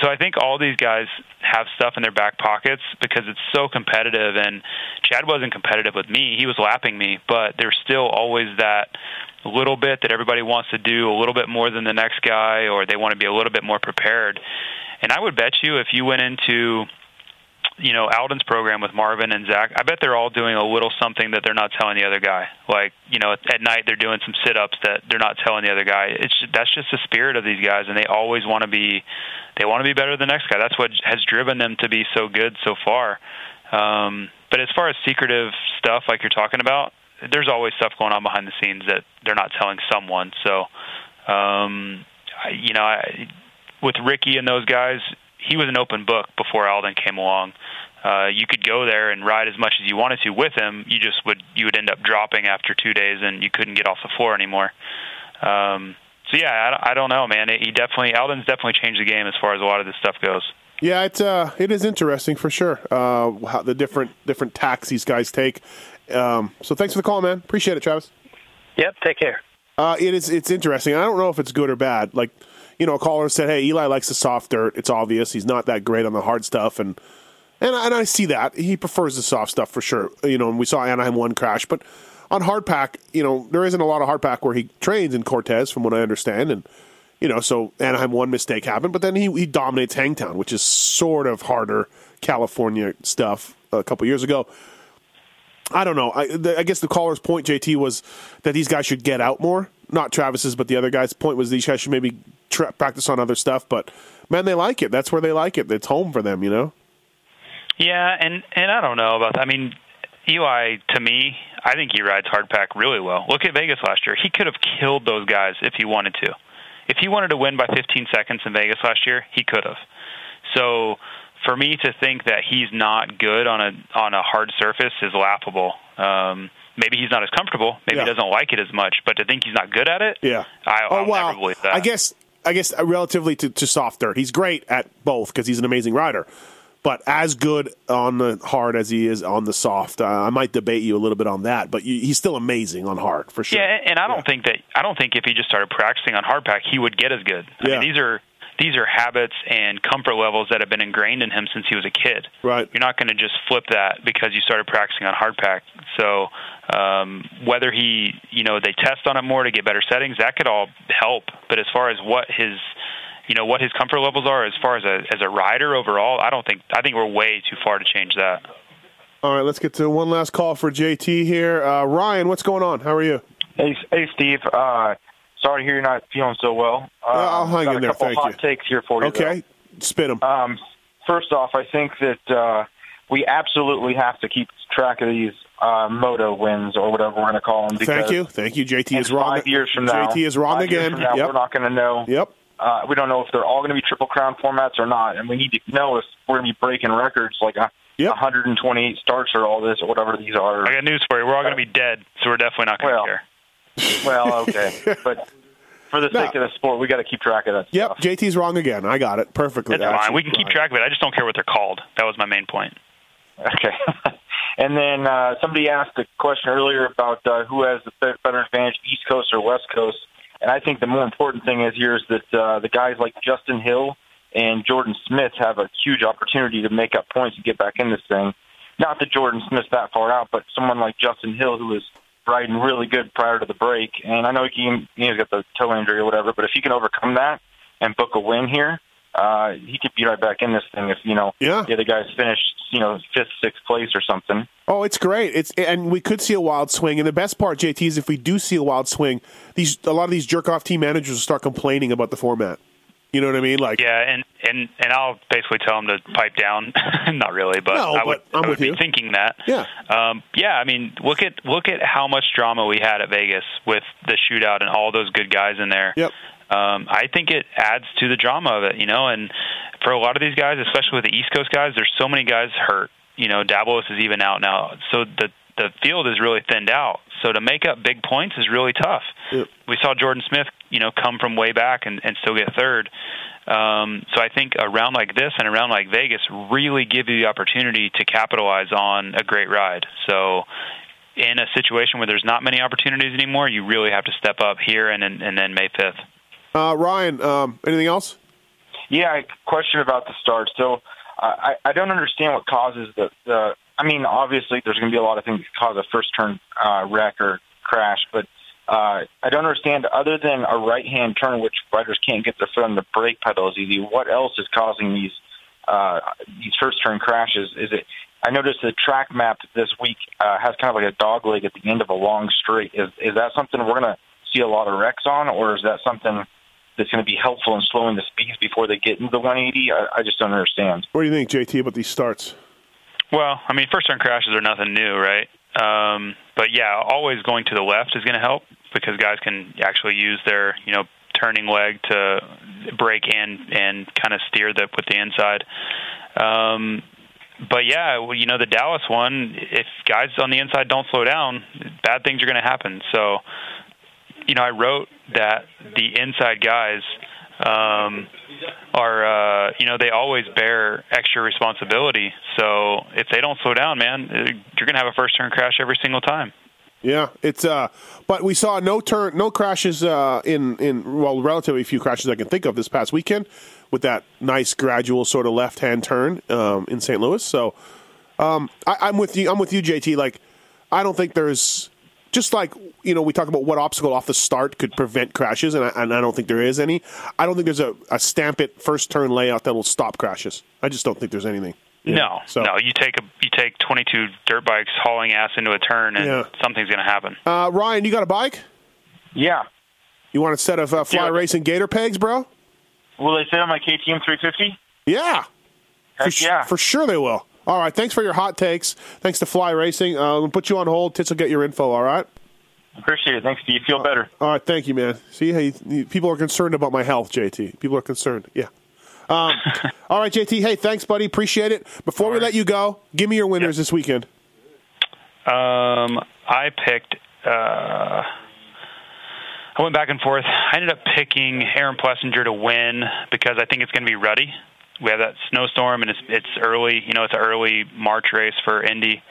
so I think all these guys have stuff in their back pockets because it's so competitive. And Chad wasn't competitive with me; he was lapping me, but there's still always that little bit that everybody wants to do a little bit more than the next guy, or they want to be a little bit more prepared. And I would bet you if you went into you know Aldon's program with Marvin and Zach, I bet they're all doing a little something that they're not telling the other guy. Like you know, at night they're doing some sit-ups that they're not telling the other guy. It's just, that's just the spirit of these guys, and they always want to be they want to be better than the next guy. That's what has driven them to be so good so far. Um, but as far as secretive stuff like you're talking about, there's always stuff going on behind the scenes that they're not telling someone. So, um, you know, I, with Ricky and those guys, he was an open book before Aldon came along. Uh, you could go there and ride as much as you wanted to with him. You just would you would end up dropping after two days, and you couldn't get off the floor anymore. Um, so yeah, I, I don't know, man. He definitely Aldon's definitely changed the game as far as a lot of this stuff goes.
Yeah, it's uh, it is interesting for sure. Uh, how the different different tacks these guys take. Um, so thanks for the call, man. Appreciate it, Travis.
Yep. Take care.
Uh, it is. It's interesting. I don't know if it's good or bad. Like, you know, a caller said, "Hey, Eli likes the soft dirt. It's obvious he's not that great on the hard stuff." And and I, and I see that he prefers the soft stuff for sure. You know, and we saw Anaheim one crash, but on hardpack, you know, there isn't a lot of hardpack where he trains in Cortez, from what I understand, and you know, so Anaheim one mistake happened, but then he he dominates Hangtown, which is sort of harder California stuff a couple years ago. I don't know. I, the, I guess the caller's point, JT, was that these guys should get out more. Not Travis's, but the other guy's point was these guys should maybe tra- practice on other stuff. But man, they like it. That's where they like it. It's home for them, you know.
Yeah, and and I don't know about that. I mean, Eli to me, I think he rides hardpack really well. Look at Vegas last year. He could have killed those guys if he wanted to. If he wanted to win by 15 seconds in Vegas last year, he could have. So for me to think that he's not good on a on a hard surface is laughable. Um, maybe he's not as comfortable. Maybe
Yeah.
he doesn't like it as much. But to think he's not good at it,
Yeah.
I,
oh
I'll
wow.
never believe that.
I guess I guess uh, relatively to, to soft dirt, he's great at both because he's an amazing rider. But as good on the hard as he is on the soft, uh, I might debate you a little bit on that. But you, he's still amazing on hard for sure.
Yeah, and I don't think that I don't think if he just started practicing on hardpack, he would get as good. I
Yeah.
mean, these are these are habits and comfort levels that have been ingrained in him since he was a kid.
Right.
You're not going to just flip that because you started practicing on hardpack. So um, whether he, you know, they test on it more to get better settings, that could all help. But as far as what his you know what his comfort levels are as far as a as a rider overall, I don't think I think we're way too far to change that.
All right, let's get to one last call for JT here. Uh, Ryan, what's going on? How are you?
Hey, hey, Steve. Uh, sorry to hear you're not feeling so well. Uh,
I'll hang
got
in
a
there,
couple
thank
hot
you.
takes here for you.
Okay, spit them.
Um, first off, I think that uh, we absolutely have to keep track of these uh, moto wins or whatever we're going to call them. Because
Thank you, thank you. JT is wrong.
Five years from now,
JT is wrong
five years
again.
From now,
Yep.
We're not going to know.
Yep.
Uh, we don't know if they're all going to be triple crown formats or not, and we need to know if we're going to be breaking records like a 128 starts or all this or whatever these are.
I got news for you. We're all going to be dead, so we're definitely not going to
Well,
care.
Well, okay, but for the sake of the sport, we got to keep track of that.
Yep, JT's wrong again. I got it perfectly.
That's fine. We can keep track of it. I just don't care what they're called. That was my main point.
Okay. *laughs* and then uh, somebody asked a question earlier about uh, who has the better advantage, East Coast or West Coast. And I think the more important thing is here is that uh, the guys like Justin Hill and Jordan Smith have a huge opportunity to make up points and get back in this thing. Not that Jordan Smith's that far out, but someone like Justin Hill who was riding really good prior to the break. And I know he, he's got the toe injury or whatever, but if he can overcome that and book a win here, uh, he could be right back in this thing if, you know,
Yeah.
the other guys finish, you know, fifth, sixth place or something.
Oh, it's great. It's and we could see a wild swing. And the best part, JT, is if we do see a wild swing, these a lot of these jerk off team managers will start complaining about the format. You know what I mean? Like,
Yeah, and and and I'll basically tell them to pipe down. *laughs* Not really, but
No,
I would,
but I'm
I would
with
be
you.
thinking that.
Yeah.
Um, yeah, I mean, look at look at how much drama we had at Vegas with the shootout and all those good guys in there.
Yep.
Um, I think it adds to the drama of it, you know. And for a lot of these guys, especially with the East Coast guys, there's so many guys hurt. You know, Davos is even out now, so the the field is really thinned out. So to make up big points is really tough. We saw Jordan Smith, you know, come from way back and, and still get third. Um, so I think a round like this and a round like Vegas really give you the opportunity to capitalize on a great ride. So in a situation where there's not many opportunities anymore, you really have to step up here and and, and then May fifth.
uh, Ryan, um, anything else?
Yeah, I question about the start. So uh, I I don't understand what causes the the. I mean, obviously there's going to be a lot of things that cause a first turn uh, wreck or crash, but uh, I don't understand other than a right hand turn, which riders can't get their foot on the brake pedal as easy. What else is causing these uh, these first turn crashes? Is it? I noticed the track map this week uh, has kind of like a dog leg at the end of a long straight. Is is that something we're going to see a lot of wrecks on, or is that something that's going to be helpful in slowing the speeds before they get into the 180? I, I just don't understand.
What do you think, JT, about these starts?
Well, I mean, first turn crashes are nothing new, right? Um, but yeah, always going to the left is going to help because guys can actually use their you know turning leg to brake and and kind of steer the with the inside. Um, but yeah, well, you know the Dallas one. If guys on the inside don't slow down, bad things are going to happen. So, you know, I wrote that the inside guys um, are, uh, you know, they always bear extra responsibility. So if they don't slow down, man, uh, you're to have a first turn crash every single time.
Yeah, it's uh, but we saw no turn, no crashes uh, in in well, relatively few crashes I can think of this past weekend with that nice gradual sort of left hand turn um, in St. Louis. So um, I, I'm with you. I'm with you, JT. Like I don't think there's just like you know, we talk about what obstacle off the start could prevent crashes, and I, and I don't think there is any. I don't think there's a, a stamp it first turn layout that will stop crashes. I just don't think there's anything.
No, so. no. You take a you take 22 dirt bikes hauling ass into a turn, and
Yeah.
something's going to happen.
Uh, Ryan, you got a bike?
Yeah.
You want a set of uh, fly
Yeah.
racing gator pegs, bro?
Will they fit on my KTM 350?
Yeah.
Heck
sh-
yeah.
for sure they will. All right. Thanks for your hot takes. Thanks to Fly Racing. Uh, we'll put you on hold. Tits will get your info. All right.
Appreciate it. Thanks, Steve. Feel better.
All right. Thank you, man. See, hey, people are concerned about my health, JT. People are concerned. Yeah. Um, *laughs* all right, JT. Hey, thanks, buddy. Appreciate it. Before we let you go, give me your winners this weekend.
Um, I picked. Uh, I went back and forth. I ended up picking Aaron Plessinger to win because I think it's going to be ruddy. We have that snowstorm, and it's it's early. You know, it's an early March race for Indy.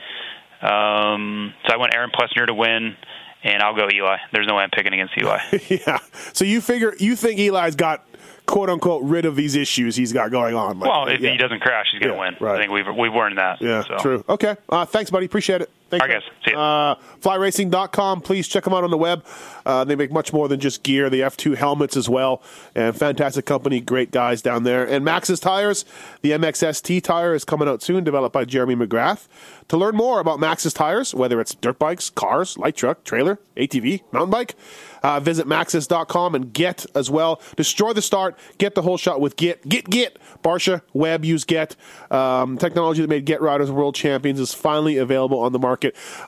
Um, so I went Aaron Plessinger to win, and I'll go Eli. There's no way I'm picking against Eli. *laughs*
yeah. So you figure you think Eli's got quote unquote rid of these issues he's got going on? Like,
well, if
yeah.
he doesn't crash, he's going to
Yeah,
win.
right.
I think we've we've learned that.
Yeah,
so.
true. Okay. Uh, thanks, buddy. Appreciate it. Thanks.
All right, guys. See
Uh, flyracing.com. Please check them out on the web. Uh, they make much more than just gear. The F2 helmets as well. And fantastic company. Great guys down there. And Maxxis Tires, the MXST tire is coming out soon, developed by Jeremy McGrath. To learn more about Maxxis Tires, whether it's dirt bikes, cars, light truck, trailer, ATV, mountain bike, uh, visit maxxis.com and get as well. Destroy the start. Get the whole shot with Get. Get, get. Barcia, Web, use Get. Um, technology that made Get Riders world champions is finally available on the market.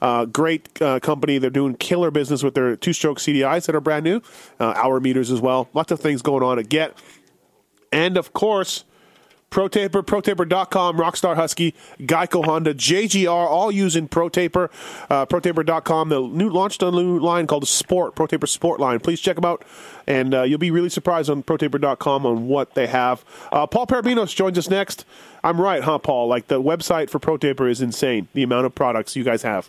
Uh, great uh, company. They're doing killer business with their two stroke CDIs that are brand new, uh, hour meters as well. Lots of things going on at Get. And of course, ProTaper, ProTaper.com, Rockstar Husky, Geico Honda, JGR, all using ProTaper. Uh, ProTaper.com, the new launched a new line called the Sport, ProTaper Sport line. Please check them out, and uh, you'll be really surprised on ProTaper.com on what they have. Uh, Paul Perebijnos joins us next. I'm right, huh, Paul? Like the website for ProTaper is insane. The amount of products you guys have.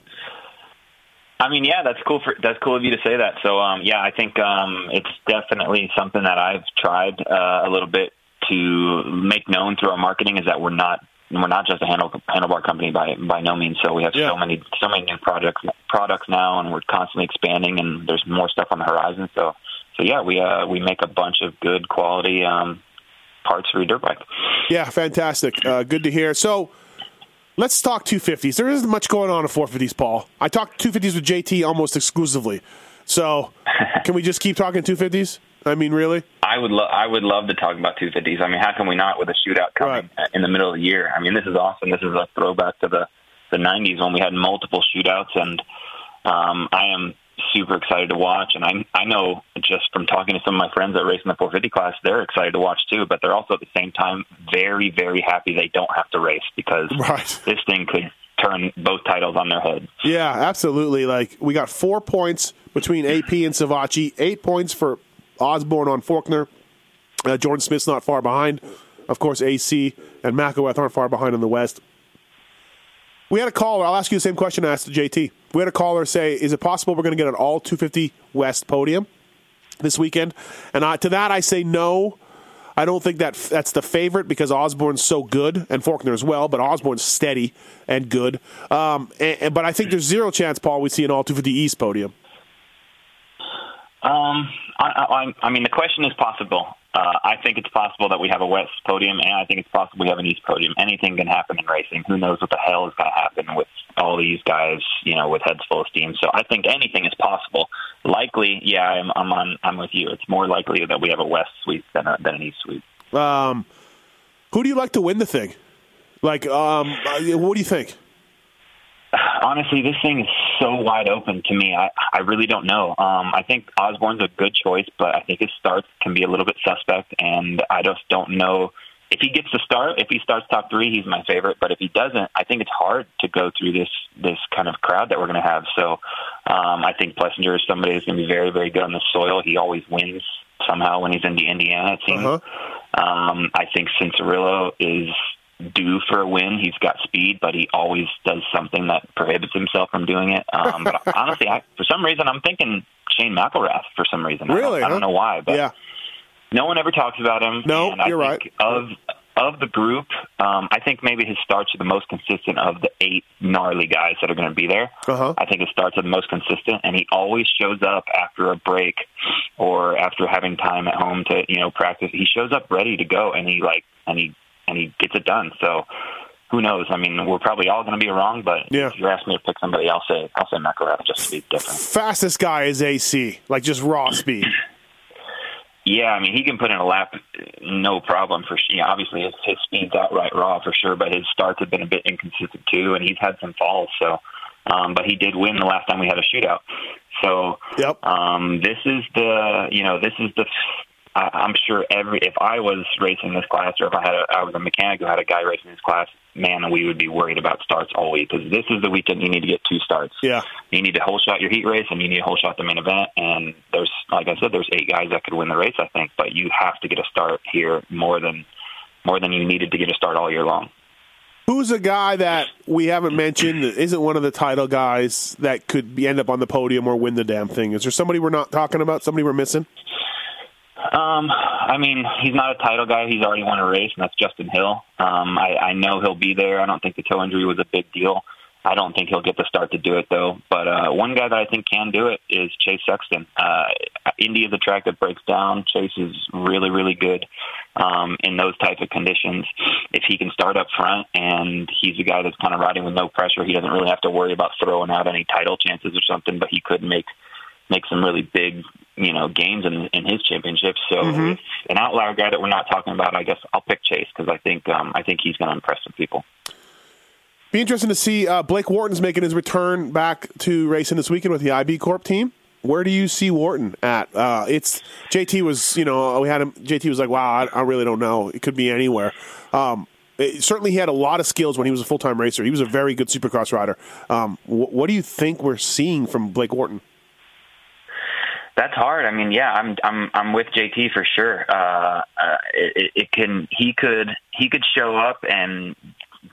I mean, yeah, that's cool. For that's cool of you to say that. So, um, yeah, I think um, it's definitely something that I've tried uh, a little bit to make known through our marketing is that we're not we're not just a handle, handlebar company by by no means. So we have so many so many new projects products now, and we're constantly expanding, and there's more stuff on the horizon. So, so yeah, we uh, we make a bunch of good quality um, parts for your dirt bike.
Yeah, fantastic. Uh, good to hear. So let's talk 250s. There isn't much going on at 450s, Paul. I talk 250s with JT almost exclusively. So *laughs* can we just keep talking 250s? I mean, really?
I would lo- I would love to talk about 250s. I mean, how can we not with a shootout coming in the middle of the year? I mean, this is awesome. This is a throwback to the the 90s when we had multiple shootouts, and um, I am super excited to watch. And I I know just from talking to some of my friends that race in the 450 class, they're excited to watch too. But they're also at the same time very very happy they don't have to race because this thing could turn both titles on their head.
Yeah, absolutely. Like we got four points between AP and Savatgy, eight points for Osborne on Forkner. Uh, Jordan Smith's not far behind. Of course, AC and McElrath aren't far behind in the West. We had a caller. I'll ask you the same question I asked JT. We had a caller say, "Is it possible we're going to get an all 250 West podium this weekend?" And I, to that, I say no. I don't think that that's the favorite because Osborne's so good and Forkner as well, but Osborne's steady and good. Um, and, and- but I think there's zero chance, Paul, we see an all 250 East podium.
Um, I, I, I mean, the question is possible. Uh, I think it's possible that we have a West podium, and I think it's possible we have an East podium. Anything can happen in racing. Who knows what the hell is going to happen with all these guys, you know, with heads full of steam. So I think anything is possible. Likely, yeah, I'm, I'm on. I'm with you. It's more likely that we have a West sweep than, a, than an East sweep.
Um, who do you like to win the thing? Like, um, uh, what do you think?
Honestly, this thing is so wide open to me. I, I really don't know. Um, I think Osborne's a good choice, but I think his starts can be a little bit suspect, and I just don't know if he gets to start. If he starts top three, he's my favorite. But if he doesn't, I think it's hard to go through this this kind of crowd that we're going to have. So um, I think Plessinger is somebody who's going to be very very good on the soil. He always wins somehow when he's in the Indiana. It seems. Um, I think Cianciarulo is due for a win. He's got speed, but he always does something that prohibits himself from doing it. Um, but *laughs* honestly, I, for some reason, I'm thinking Shane McElrath. For some reason, I don't-
Really,
I don't, know why, but
Yeah.
no one ever talks about him.
No,
and I
you're
think Of of the group, um, I think maybe his starts are the most consistent of the eight gnarly guys that are going to be there.
Uh-huh.
I think his starts are the most consistent, and he always shows up after a break or after having time at home to you know practice. He shows up ready to go, and he like and he and he gets it done. So who knows? I mean, we're probably all going to be wrong, but if you ask me to pick somebody, I'll say I'll say McElrath just to be different.
Fastest guy is AC, like just raw speed. *clears throat*
Yeah, I mean, he can put in a lap, no problem. For yeah, obviously his, his speed's outright raw for sure, but his starts have been a bit inconsistent too, and he's had some falls. So, um, but he did win the last time we had a shootout. So,
yep.
um, this is the you know this is the I, I'm sure every if I was racing this class or if I had a, I was a mechanic who had a guy racing this class, man, we would be worried about starts all week because this is the weekend you need to get two starts.
Yeah.
You need to whole shot your heat race and you need to whole shot the main event. And there's, like I said, there's eight guys that could win the race, I think, but you have to get a start here more than more than you needed to get a start all year long.
Who's a guy that we haven't mentioned that isn't one of the title guys that could be, end up on the podium or win the damn thing? Is there somebody we're not talking about? Somebody we're missing?
Um, I mean, he's not a title guy. He's already won a race, and that's Justin Hill. Um, I, I know he'll be there. I don't think the toe injury was a big deal. I don't think he'll get the start to do it though. But uh, one guy that I think can do it is Chase Sexton. Uh, Indy is a track that breaks down. Chase is really, really good um, in those type of conditions. If he can start up front and he's a guy that's kind of riding with no pressure, he doesn't really have to worry about throwing out any title chances or something. But he could make make some really big, you know, games in in his championship. So
Mhm.
if an outlier guy that we're not talking about, I guess I'll pick Chase because I think um, I think he's going to impress some people.
Be interesting to see uh, Blake Wharton's making his return back to racing this weekend with the IB Corp team. Where do you see Wharton at? Uh, it's JT was, you know, we had him. JT was like, "Wow, I, I really don't know. It could be anywhere." Um, it- certainly, he had a lot of skills when he was a full time racer. He was a very good Supercross rider. Um, wh- what do you think we're seeing from Blake Wharton?
That's hard. I mean, yeah, I'm I'm I'm with JT for sure. Uh, uh, it, it can he could he could show up and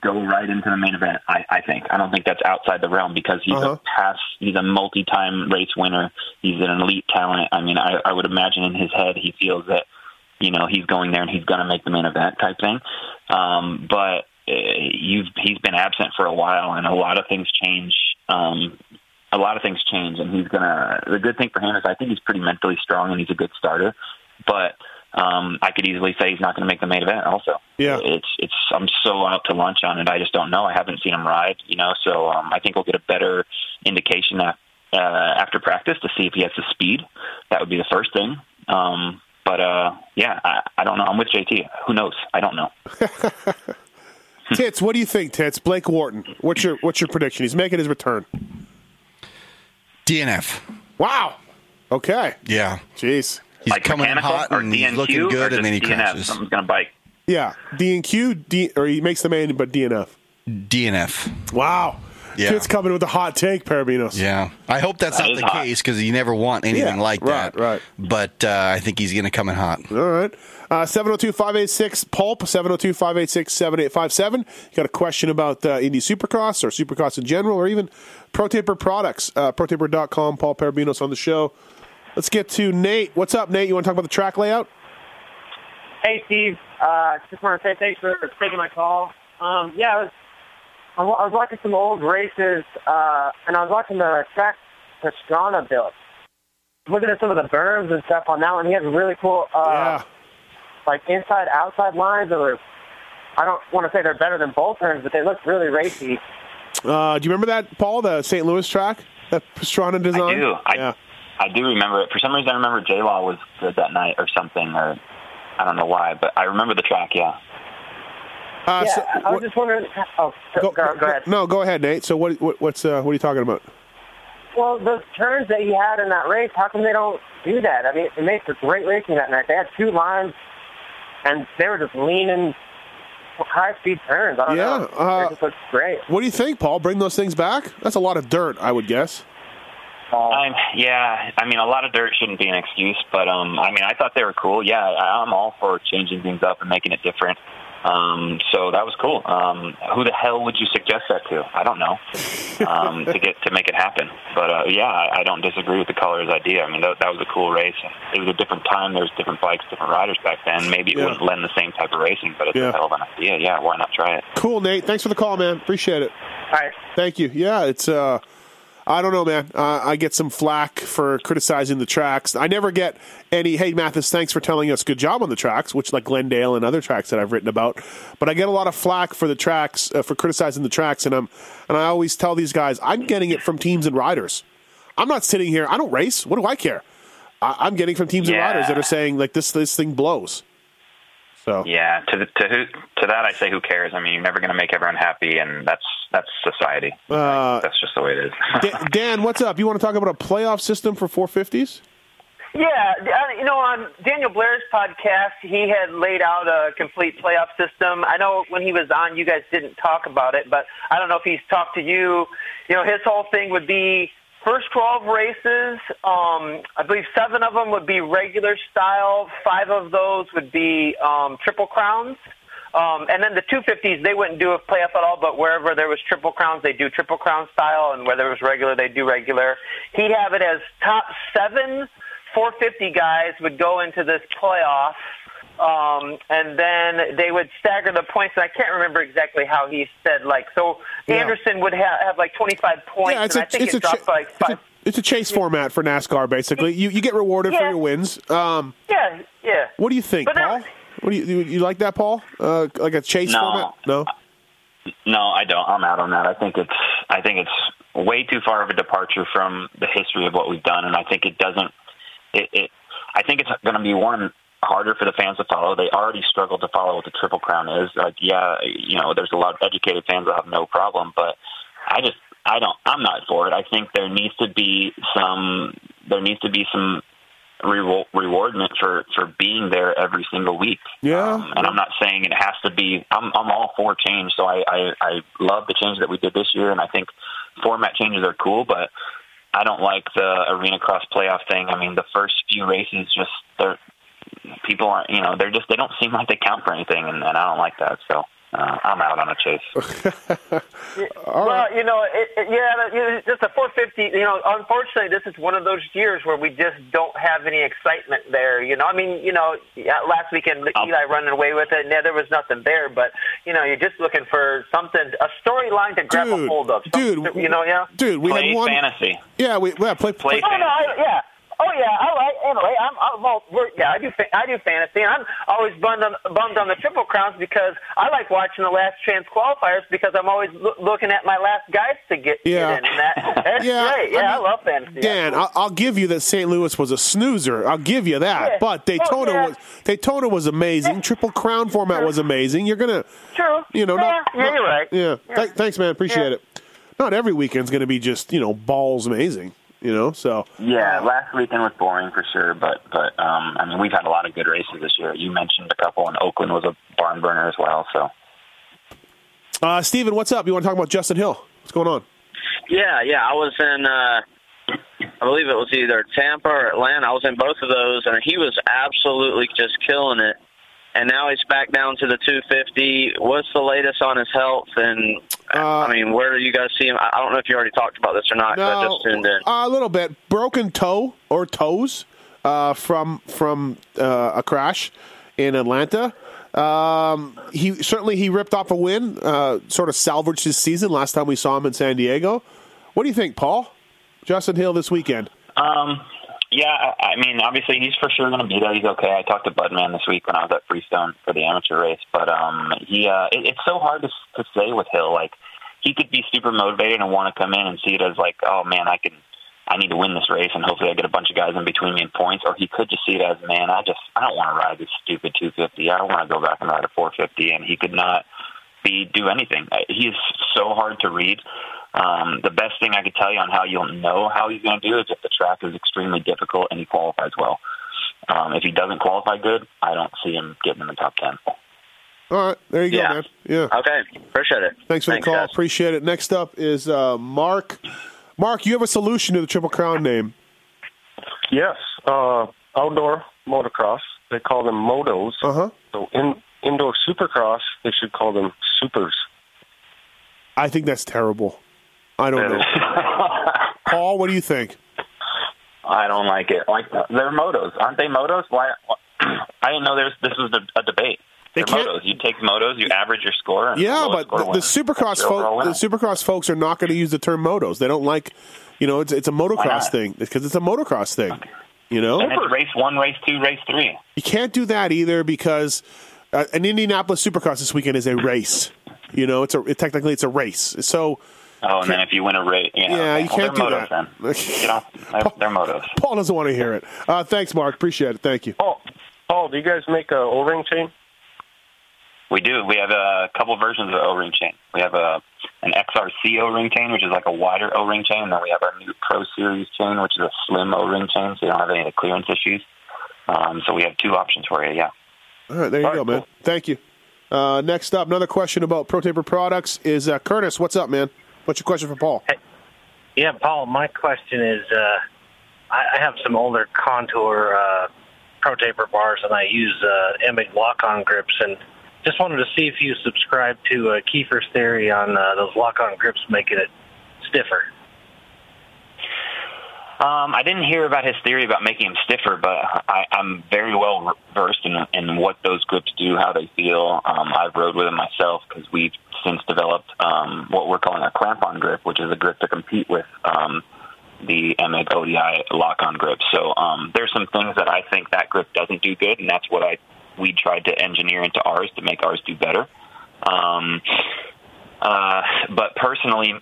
go right into the main event. I, I think. I don't think that's outside the realm because he's a past he's a multi-time race winner. He's an elite talent. I mean, I, I would imagine in his head he feels that you know he's going there and he's going to make the main event type thing. Um, but uh, you've he's been absent for a while, and a lot of things change. Um, a lot of things change, and he's gonna. The good thing for him is I think he's pretty mentally strong and he's a good starter. But um, I could easily say he's not going to make the main event. Also,
Yeah.
it's it's. I'm so out to lunch on it. I just don't know. I haven't seen him ride, you know. So um, I think we'll get a better indication uh, after practice to see if he has the speed. That would be the first thing. Um, but uh, yeah, I, I don't know. I'm with JT. Who knows? I don't know. *laughs*
Tits, what do you think, Tits? Blake Wharton. What's your what's your prediction? He's making his return.
DNF.
Wow. Okay.
Yeah.
Jeez.
He's
like
coming in hot
or
and he's
DNQ
looking good, and then he
just DNF?
crashes.
Something's going to bite.
Yeah, D and Q, D, or he makes the main, but DNF.
DNF.
Wow.
Yeah.
Tits coming with a hot take, Perebijnos.
Yeah, I hope that's
That
not the
hot.
case because you never want anything
Yeah,
like
right,
that.
right.
But uh, I think he's going to come in hot.
All right. Uh, 702 586 Pulp, 702 586 7857. You got a question about uh, Indy Supercross or Supercross in general or even ProTaper products? Uh, ProTaper.com, Paul Perebijnos on the show. Let's get to Nate. What's up, Nate? You want to talk about the track layout?
Hey, Steve. Uh, just want to say thanks for taking my call. Um, yeah, I was, I was watching some old races, uh, and I was watching the track Pastrana built. Looking at some of the berms and stuff on that one, he has a really cool, uh, like inside-outside lines or I don't want to say they're better than both turns, but they look really racy.
Uh, do you remember that, Paul, the St. Louis track that Pastrana designed?
I do. I,
yeah.
I do remember it. For some reason, I remember J Law was good that night or something, or I don't know why, but I remember the track. Yeah.
Uh,
yeah,
so
I was just wondering. Oh, go, go, go ahead.
No, go ahead, Nate. So what, what what's uh, what are you talking about?
Well, those turns that he had in that race, how come they don't do that? I mean, it made for great racing that night. They had two lines, and they were just leaning high-speed turns. I don't
Yeah,
know.
uh,
it just looks great.
What do you think, Paul? Bring those things back? That's a lot of dirt, I would guess.
I'm, yeah, I mean, a lot of dirt shouldn't be an excuse, but um, I mean, I thought they were cool. Yeah, I'm all for changing things up and making it different. Um, so that was cool. Um, who the hell would you suggest that to? I don't know. Um, to get to make it happen. But uh, yeah, I, I don't disagree with the colors idea. I mean, that, that was a cool race. It was a different time. There was different bikes, different riders back then. Maybe it
Yeah.
wouldn't lend the same type of racing, but it's
Yeah.
a hell of an idea. Yeah, why not try it?
Cool, Nate. Thanks for the call, man. Appreciate it.
All right.
Thank you. Yeah, it's uh I don't know, man. Uh, I get some flack for criticizing the tracks. I never get any, hey, Mathis, thanks for telling us good job on the tracks, which like Glendale and other tracks that I've written about. But I get a lot of flack for the tracks, uh, for criticizing the tracks. And, I'm, and I always tell these guys, I'm getting it from teams and riders. I'm not sitting here, I don't race. What do I care? I, I'm getting from teams and riders that are saying, like, this, this thing blows. So
Yeah, to the, to who to that I say, who cares? I mean, you're never going to make everyone happy, and that's that's society.
Uh,
that's just the way it is.
Da- Dan, what's up? You want to talk about a playoff system for 450s?
Yeah, you know, on Daniel Blair's podcast, he had laid out a complete playoff system. I know when he was on, you guys didn't talk about it, but I don't know if he's talked to you. You know, his whole thing would be first 12 races. Um, I believe seven of them would be regular style. Five of those would be um, triple crowns. Um, and then the 250s, they wouldn't do a playoff at all, but wherever there was triple crowns, they do triple crown style, and where there was regular, they do regular. He'd have it as top seven 450 guys would go into this playoff, um, and then they would stagger the points. And I can't remember exactly how he said, like, so
Yeah.
Anderson would ha- have like 25 points,
Yeah, it's
and
a-
I think
it's
it
a
dropped
cha-
like five.
It's a chase format for NASCAR, basically. You you get rewarded for your wins. Um,
Yeah, yeah.
what do you think,
But now-
Paul? What do you, you you like that, Paul? Uh, like a chase
No.
format? No.
No, I don't. I'm out on that. I think it's I think it's way too far of a departure from the history of what we've done, and I think it doesn't. It, it I think it's going to be one harder for the fans to follow. They already struggle to follow what the Triple Crown is. Like, yeah, you know, there's a lot of educated fans that have no problem, but I just I don't. I'm not for it. I think there needs to be some. There needs to be some reward rewardment for for being there every single week.
Yeah.
Um, and I'm not saying it has to be. I'm I'm all for change. So I I, I love the change that we did this year, and I think format changes are cool. But I don't like the arena cross playoff thing. I mean, the first few races just they're people aren't you know they're just they don't seem like they count for anything, and, and I don't like that. So. Uh, I'm out on a chase. *laughs*
well, you know, it, it, yeah, you just a 450. You know, unfortunately, this is one of those years where we just don't have any excitement there. You know, I mean, you know, yeah, last weekend Eli running away with it, and yeah, there was nothing there. But you know, you're just looking for something, a storyline to grab a hold of. Some-
dude,
you know, yeah.
Dude, we had one. Yeah, we yeah, play, play,
Oh no, I, yeah. Oh yeah, I like anyway. I'm, I'm well, we're, yeah, I do, fa- I do fantasy, and I'm always bummed on, bummed on the triple crowns because I like watching the last chance qualifiers because I'm always loo- looking at my last guys to get,
Yeah.
get in. And that, *laughs* that's
Yeah,
great. Yeah,
I
I, love fantasy.
Dan, I'll, I'll give you that St. Louis was a snoozer. I'll give you that.
Yeah.
But Daytona
Oh, yeah.
was Daytona was amazing. Triple Crown format was amazing. You're gonna,
True.
you know,
yeah,
not,
yeah,
not-
you're right.
yeah. Th- thanks, man. Appreciate it. Not every weekend's gonna be just you know balls amazing. You know, so
Yeah, last weekend was boring for sure, but but um, I mean we've had a lot of good races this year. You mentioned a couple, and Oakland was a barn burner as well. So
uh, Steven, what's up? You want to talk about Justin Hill? What's going on?
Yeah, yeah. I was in, uh, I believe it was either Tampa or Atlanta. I was in both of those, and he was absolutely just killing it. And now he's back down to the 250. What's the latest on his health? And
Uh,
I mean, where do you guys see him? I I don't know if you already talked about this or not. 'cause I
No,
just tuned in.
a little bit broken toe or toes uh, from from uh, a crash in Atlanta. Um, he certainly he ripped off a win, uh, sort of salvaged his season last time we saw him in San Diego. What do you think, Paul? Justin Hill this weekend.
um, yeah, I mean obviously he's for sure going to be there. He's okay. I talked to Budman this week when I was at Freestone for the amateur race, but um, he uh, it, it's so hard to to say with Hill. Like he could be super motivated and want to come in and see it as like, oh man, I can I need to win this race and hopefully I get a bunch of guys in between me in points. Or he could just see it as, man, I just I don't want to ride this stupid 250. I don't want to go back and ride a 450. And he could not be do anything. Uh, He is so hard to read. Um, the best thing I could tell you on how you'll know how he's going to do is if the track is extremely difficult and he qualifies well. Um, if he doesn't qualify good, I don't see him getting in the top 10.
All right, there you go,
Yeah.
man. Yeah.
Okay, appreciate it.
Thanks for
Thanks,
the call.
guys.
Appreciate it. Next up is uh, Mark. Mark, you have a solution to the Triple Crown name.
Yes, uh, outdoor motocross. They call them motos.
Uh huh.
So in
indoor supercross, they should call them supers.
I think that's terrible. I don't know. *laughs* Paul, what do you think?
I don't like it. Like they're motos, aren't they? Motos? Why? *clears throat* I didn't know there's this was a, a debate.
They
They're motos. You take motos, you average your score. And
Yeah, but
score
the, the supercross folks, the supercross folks are not going to use the term motos. They don't like, you know, it's it's a motocross thing because it's a motocross thing. You know,
And it's race one, race two, race three.
you can't do that either because uh, an Indianapolis Supercross this weekend is a race. You know, it's a it, technically it's a race. So
Oh, and then if you win a race, yeah,
Yeah, you
well,
can't
they're
do
motos
that.
Then. Get off. They're, they're motos.
Paul doesn't want to hear it. Uh, thanks, Mark. Appreciate it. Thank you.
Paul, Paul, do you guys make a O-ring chain?
We do. We have a couple versions of O-ring chain. We have a an XRC O-ring chain, which is like a wider O-ring chain, and then we have our new Pro Series chain, which is a slim O-ring chain, so you don't have any of the clearance issues. Um, so we have two options for you. Yeah.
All right, there you go, man. Thank you. Uh, next up, another question about Pro Taper products is uh, Curtis. What's up, man? What's your question for Paul?
Yeah, Paul, my question is uh, I, I have some older contour uh, Pro Taper bars, and I use uh, Emig lock-on grips, and just wanted to see if you subscribe to uh, Keefer's theory on uh, those lock-on grips making it stiffer.
Um, I didn't hear about his theory about making them stiffer, but I, I'm very well versed in, in what those grips do, how they feel. Um, I've rode with them myself because we've since developed um, what we're calling a clamp-on grip, which is a grip to compete with um, the MX ODI lock-on grip. So um, there's some things that I think that grip doesn't do good, and that's what I we tried to engineer into ours to make ours do better. Um, uh, but personally, um,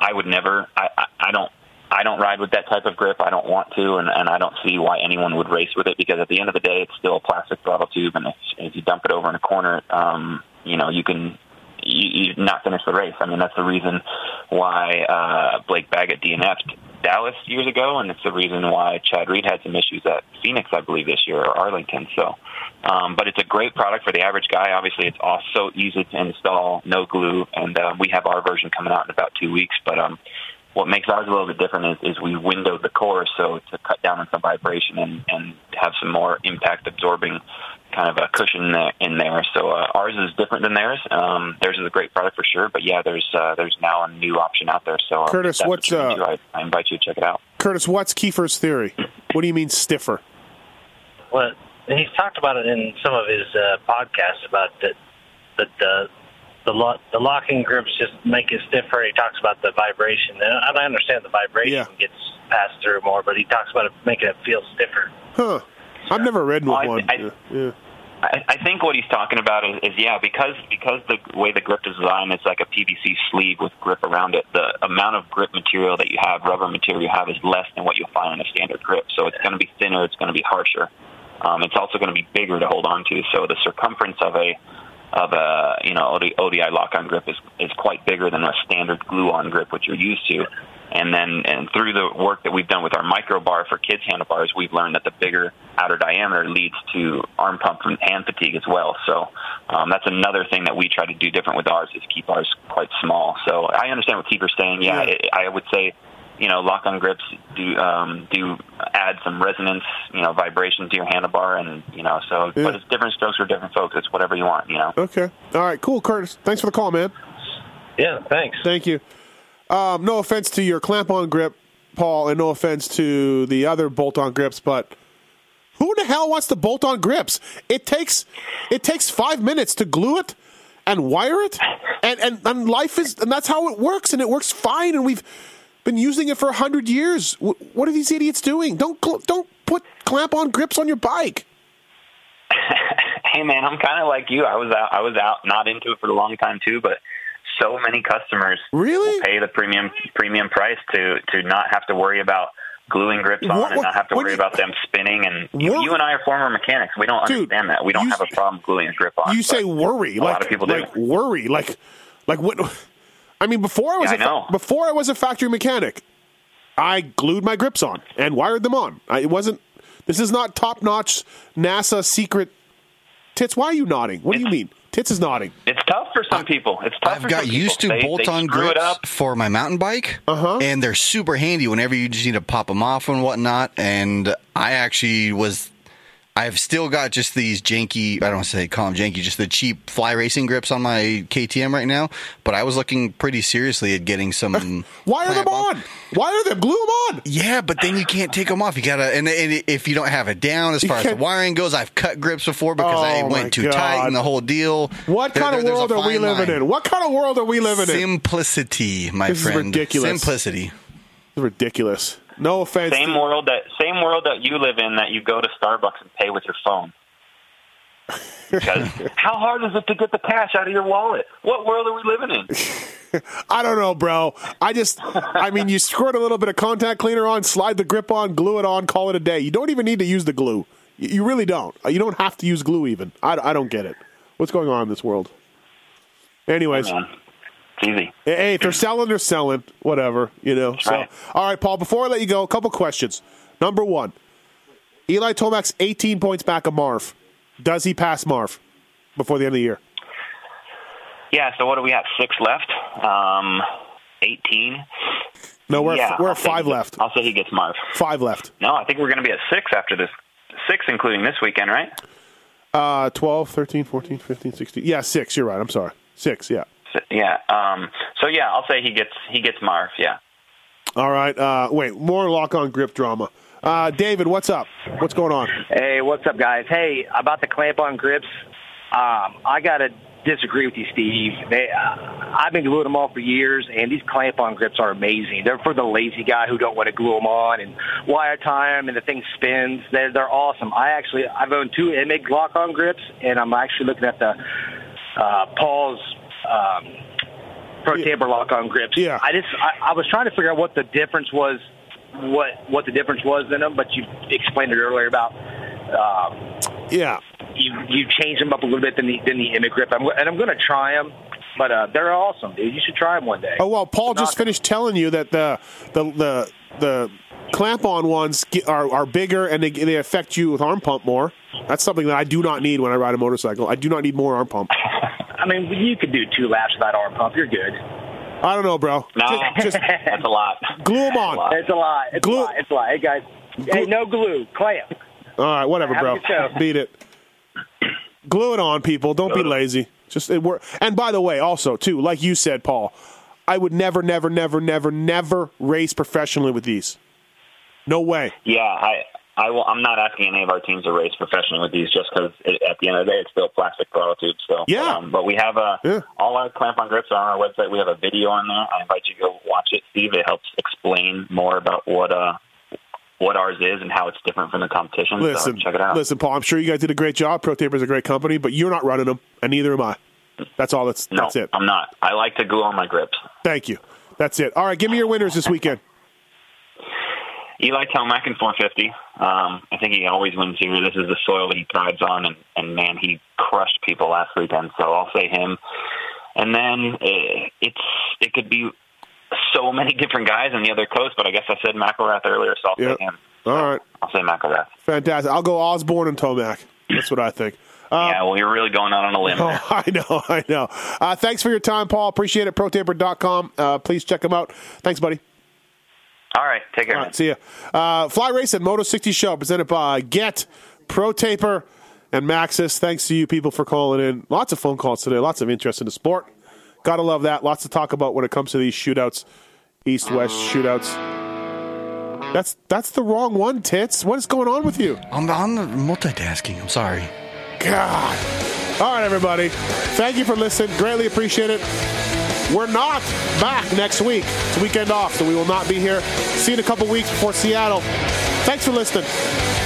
I would never. I, I, I don't. I don't ride with that type of grip. I don't want to, and, and I don't see why anyone would race with it because at the end of the day, it's still a plastic throttle tube, and if, if you dump it over in a corner, um, you know, you can you, you not finish the race. I mean, that's the reason why uh, Blake Baggett DNF'd Dallas years ago, and it's the reason why Chad Reed had some issues at Phoenix, I believe, this year or Arlington. So, um, but it's a great product for the average guy. Obviously, it's also easy to install, no glue, and uh, we have our version coming out in about two weeks. But um, what makes ours a little bit different is, is we windowed the core so to cut down on some vibration and, and have some more impact absorbing kind of a cushion in there. So uh, ours is different than theirs. Um, theirs is a great product for sure, but yeah, there's uh, there's now a new option out there. So uh,
Curtis, what's,
what you're
uh,
I, I invite you to check it out.
Curtis, what's Keefer's theory? What do you mean stiffer?
Well, and he's talked about it in some of his uh, podcasts about that that the the lo- the locking grips just make it stiffer. He talks about the vibration, and I understand the vibration gets passed through more, but he talks about it making it feel stiffer.
Huh. I've never read with
I-
one.
I-
yeah. yeah.
I, I think what he's talking about is, is yeah, because because the way the grip is designed is like a PVC sleeve with grip around it. The amount of grip material that you have, rubber material you have, is less than what you'll find in a standard grip. So it's going to be thinner. It's going to be harsher. Um, it's also going to be bigger to hold on to. So the circumference of a of a you know OD, ODI lock-on grip is is quite bigger than a standard glue-on grip, which you're used to. And then, and through the work that we've done with our micro bar for kids handlebars, we've learned that the bigger outer diameter leads to arm pump and hand fatigue as well. So um, that's another thing that we try to do different with ours is keep ours quite small. So I understand what Keefer's saying. Yeah, It, I would say, you know, lock-on grips do um, do add some resonance, you know, vibration to your handlebar, and you know, so
Yeah.
but it's different strokes for different folks. It's whatever you want, you know.
Okay. All right. Cool, Curtis. Thanks for the call, man.
Yeah. Thanks.
Thank you. Um, no offense to your clamp-on grip, Paul, and no offense to the other bolt-on grips, but who the hell wants to bolt-on grips? It takes it takes five minutes to glue it and wire it, and and, and life is and that's how it works, and it works fine, and we've been using it for a hundred years. Wh- What are these idiots doing? Don't don't put clamp-on grips on your bike. *laughs*
hey man, I'm kind of like you. I was out. I was out, not into it for a long time too, but so many customers
really
pay the premium premium price to to not have to worry about gluing grips on
What-
and not have to worry
you-
about them spinning. And you, you and I are former mechanics. We don't
Dude,
understand that. We don't
you-
have a problem gluing a grip on.
You say worry,
a
like
lot of people do.
worry, like like what? I mean, before I was
Yeah,
a
I know.
before I was a factory mechanic, I glued my grips on and wired them on. I, it wasn't. This is not top notch NASA secret. Tits, why are you nodding? What do you mean? Tits is nodding.
It's tough for some people. It's tough
I've
for
got
some people.
used to
They- they
bolt-on
screw
grips
up.
for my mountain bike, uh-huh. and they're super handy whenever you just need to pop them off and whatnot. And I actually was I've still got just these janky, I don't want to say call them janky, just the cheap fly racing grips on my KTM right now. But I was looking pretty seriously at getting some. *laughs*
Why are them on? Why are them? Glue them on.
Yeah, but then you can't take them off. You gotta, and, and if you don't have it down as far as the wiring goes, I've cut grips before because I
Oh, my
went too tight
God.
and the whole deal.
What
There-
kind
there-
of world are we living
line.
in? What kind of world are we living in?
Simplicity, my
This is
friend.
ridiculous.
Simplicity.
ridiculous. No offense.
Same world that same world that you live in that you go to Starbucks and pay with your phone. *laughs* Because how hard is it to get the cash out of your wallet? What world are we living in? *laughs*
I don't know, bro. I just, I mean, you squirt a little bit of contact cleaner on, slide the grip on, glue it on, call it a day. You don't even need to use the glue. You you really don't. You don't have to use glue even. I, I don't get it. What's going on in this world? Anyways.
It's easy.
Hey, if they're selling, they're selling. Whatever, you know. So,
right.
all right, Paul. Before I let you go, a couple questions. Number one, Eli Tomac's 18 points back of Marv. Does he pass Marv before the end of the year?
Yeah. So what do we have? Six left. Um, eighteen.
No, we're
yeah,
at, we're at five left.
I'll say he gets Marv.
Five left.
No, I think we're going to be at six after this. Six, including this weekend, right?
Uh, 12, 13, 14, 15, 16. Yeah, six. You're right. I'm sorry. Six. Yeah.
So, yeah. Um, so yeah, I'll say he gets he gets Marv. Yeah.
All right. Uh, wait, more lock on grip drama. Uh, David, what's up? What's going on?
Hey, what's up, guys? Hey, about the clamp on grips, um, I got to disagree with you, Steve. They, uh, I've been gluing them on for years, and these clamp on grips are amazing. They're for the lazy guy who don't want to glue them on and wire tie 'em and the thing spins. They're, they're awesome. I actually, I've owned two Emig lock on grips, and I'm actually looking at the uh, Paul's. Um, Pro Taper lock on grips. Yeah. I just I, I was trying to figure out what the difference was, what what the difference was in them, but you explained it earlier about um,
Yeah.
you you change them up a little bit than the than the Emig grip. I'm, and I'm going to try them, but uh, they're awesome, dude. You should try them one day.
Oh well, Paul just finished telling you that the the the the clamp on ones are are bigger and they they affect you with arm pump more. That's something that I do not need when I ride a motorcycle. I do not need more arm pump. *laughs*
I mean, you could do two laps without arm pump. You're good.
I don't know, bro.
No,
Just, just *laughs*
that's a lot.
glue them on.
It's a lot. It's
Glue-
a lot. It's a lot. Hey guys, hey, no glue, clamp.
All right, whatever, bro. Beat it. Glue it on, people. Don't be lazy. Just it work. And by the way, also too, like you said, Paul, I would never, never, never, never, never race professionally with these. No way.
Yeah, I I will. I'm not asking any of our teams to race professionally with these, just because at the end of the day, it's still plastic throttle tubes. So
Yeah.
Um, but we have a all our clamp on grips are on our website. We have a video on there. I invite you to go watch it, Steve. It helps explain more about what uh what ours is and how it's different from the competition.
Listen,
so check it out.
listen, Paul. I'm sure you guys did a great job. Pro Taper is a great company, but you're not running them, and neither am I. That's all. That's
no,
that's it.
I'm not. I like to glue on my grips.
Thank you. That's it. All right, give me your winners this weekend.
Eli Tomac in 450. Um, I think he always wins here. This is the soil he thrives on, and, and man, he crushed people last weekend. So I'll say him. And then eh, it's it could be so many different guys on the other coast, but I guess I said McElrath earlier, so I'll
Yep.
say him.
All right,
I'll say McElrath.
fantastic. I'll go Osborne and Tomac. That's what I think. Uh,
yeah, well, you're really going out on a limb. there.
Oh, *laughs* I know, I know. Uh, thanks for your time, Paul. Appreciate it. ProTaper.com. Uh, please check them out. Thanks, buddy.
All right, take care.
All right, see you. Uh, Fly Racing Moto 60 Show presented by Get, Pro Taper, and Maxxis. Thanks to you people for calling in. Lots of phone calls today. Lots of interest in the sport. Gotta love that. Lots to talk about when it comes to these shootouts, East West shootouts. That's that's the wrong one, tits. What is going on with you?
I'm on the multitasking. I'm sorry.
God. All right, everybody. Thank you for listening. Greatly appreciate it. We're not back next week. It's weekend off, so we will not be here. See you in a couple weeks before Seattle. Thanks for listening.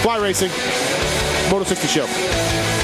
Fly Racing, Moto 60 Show.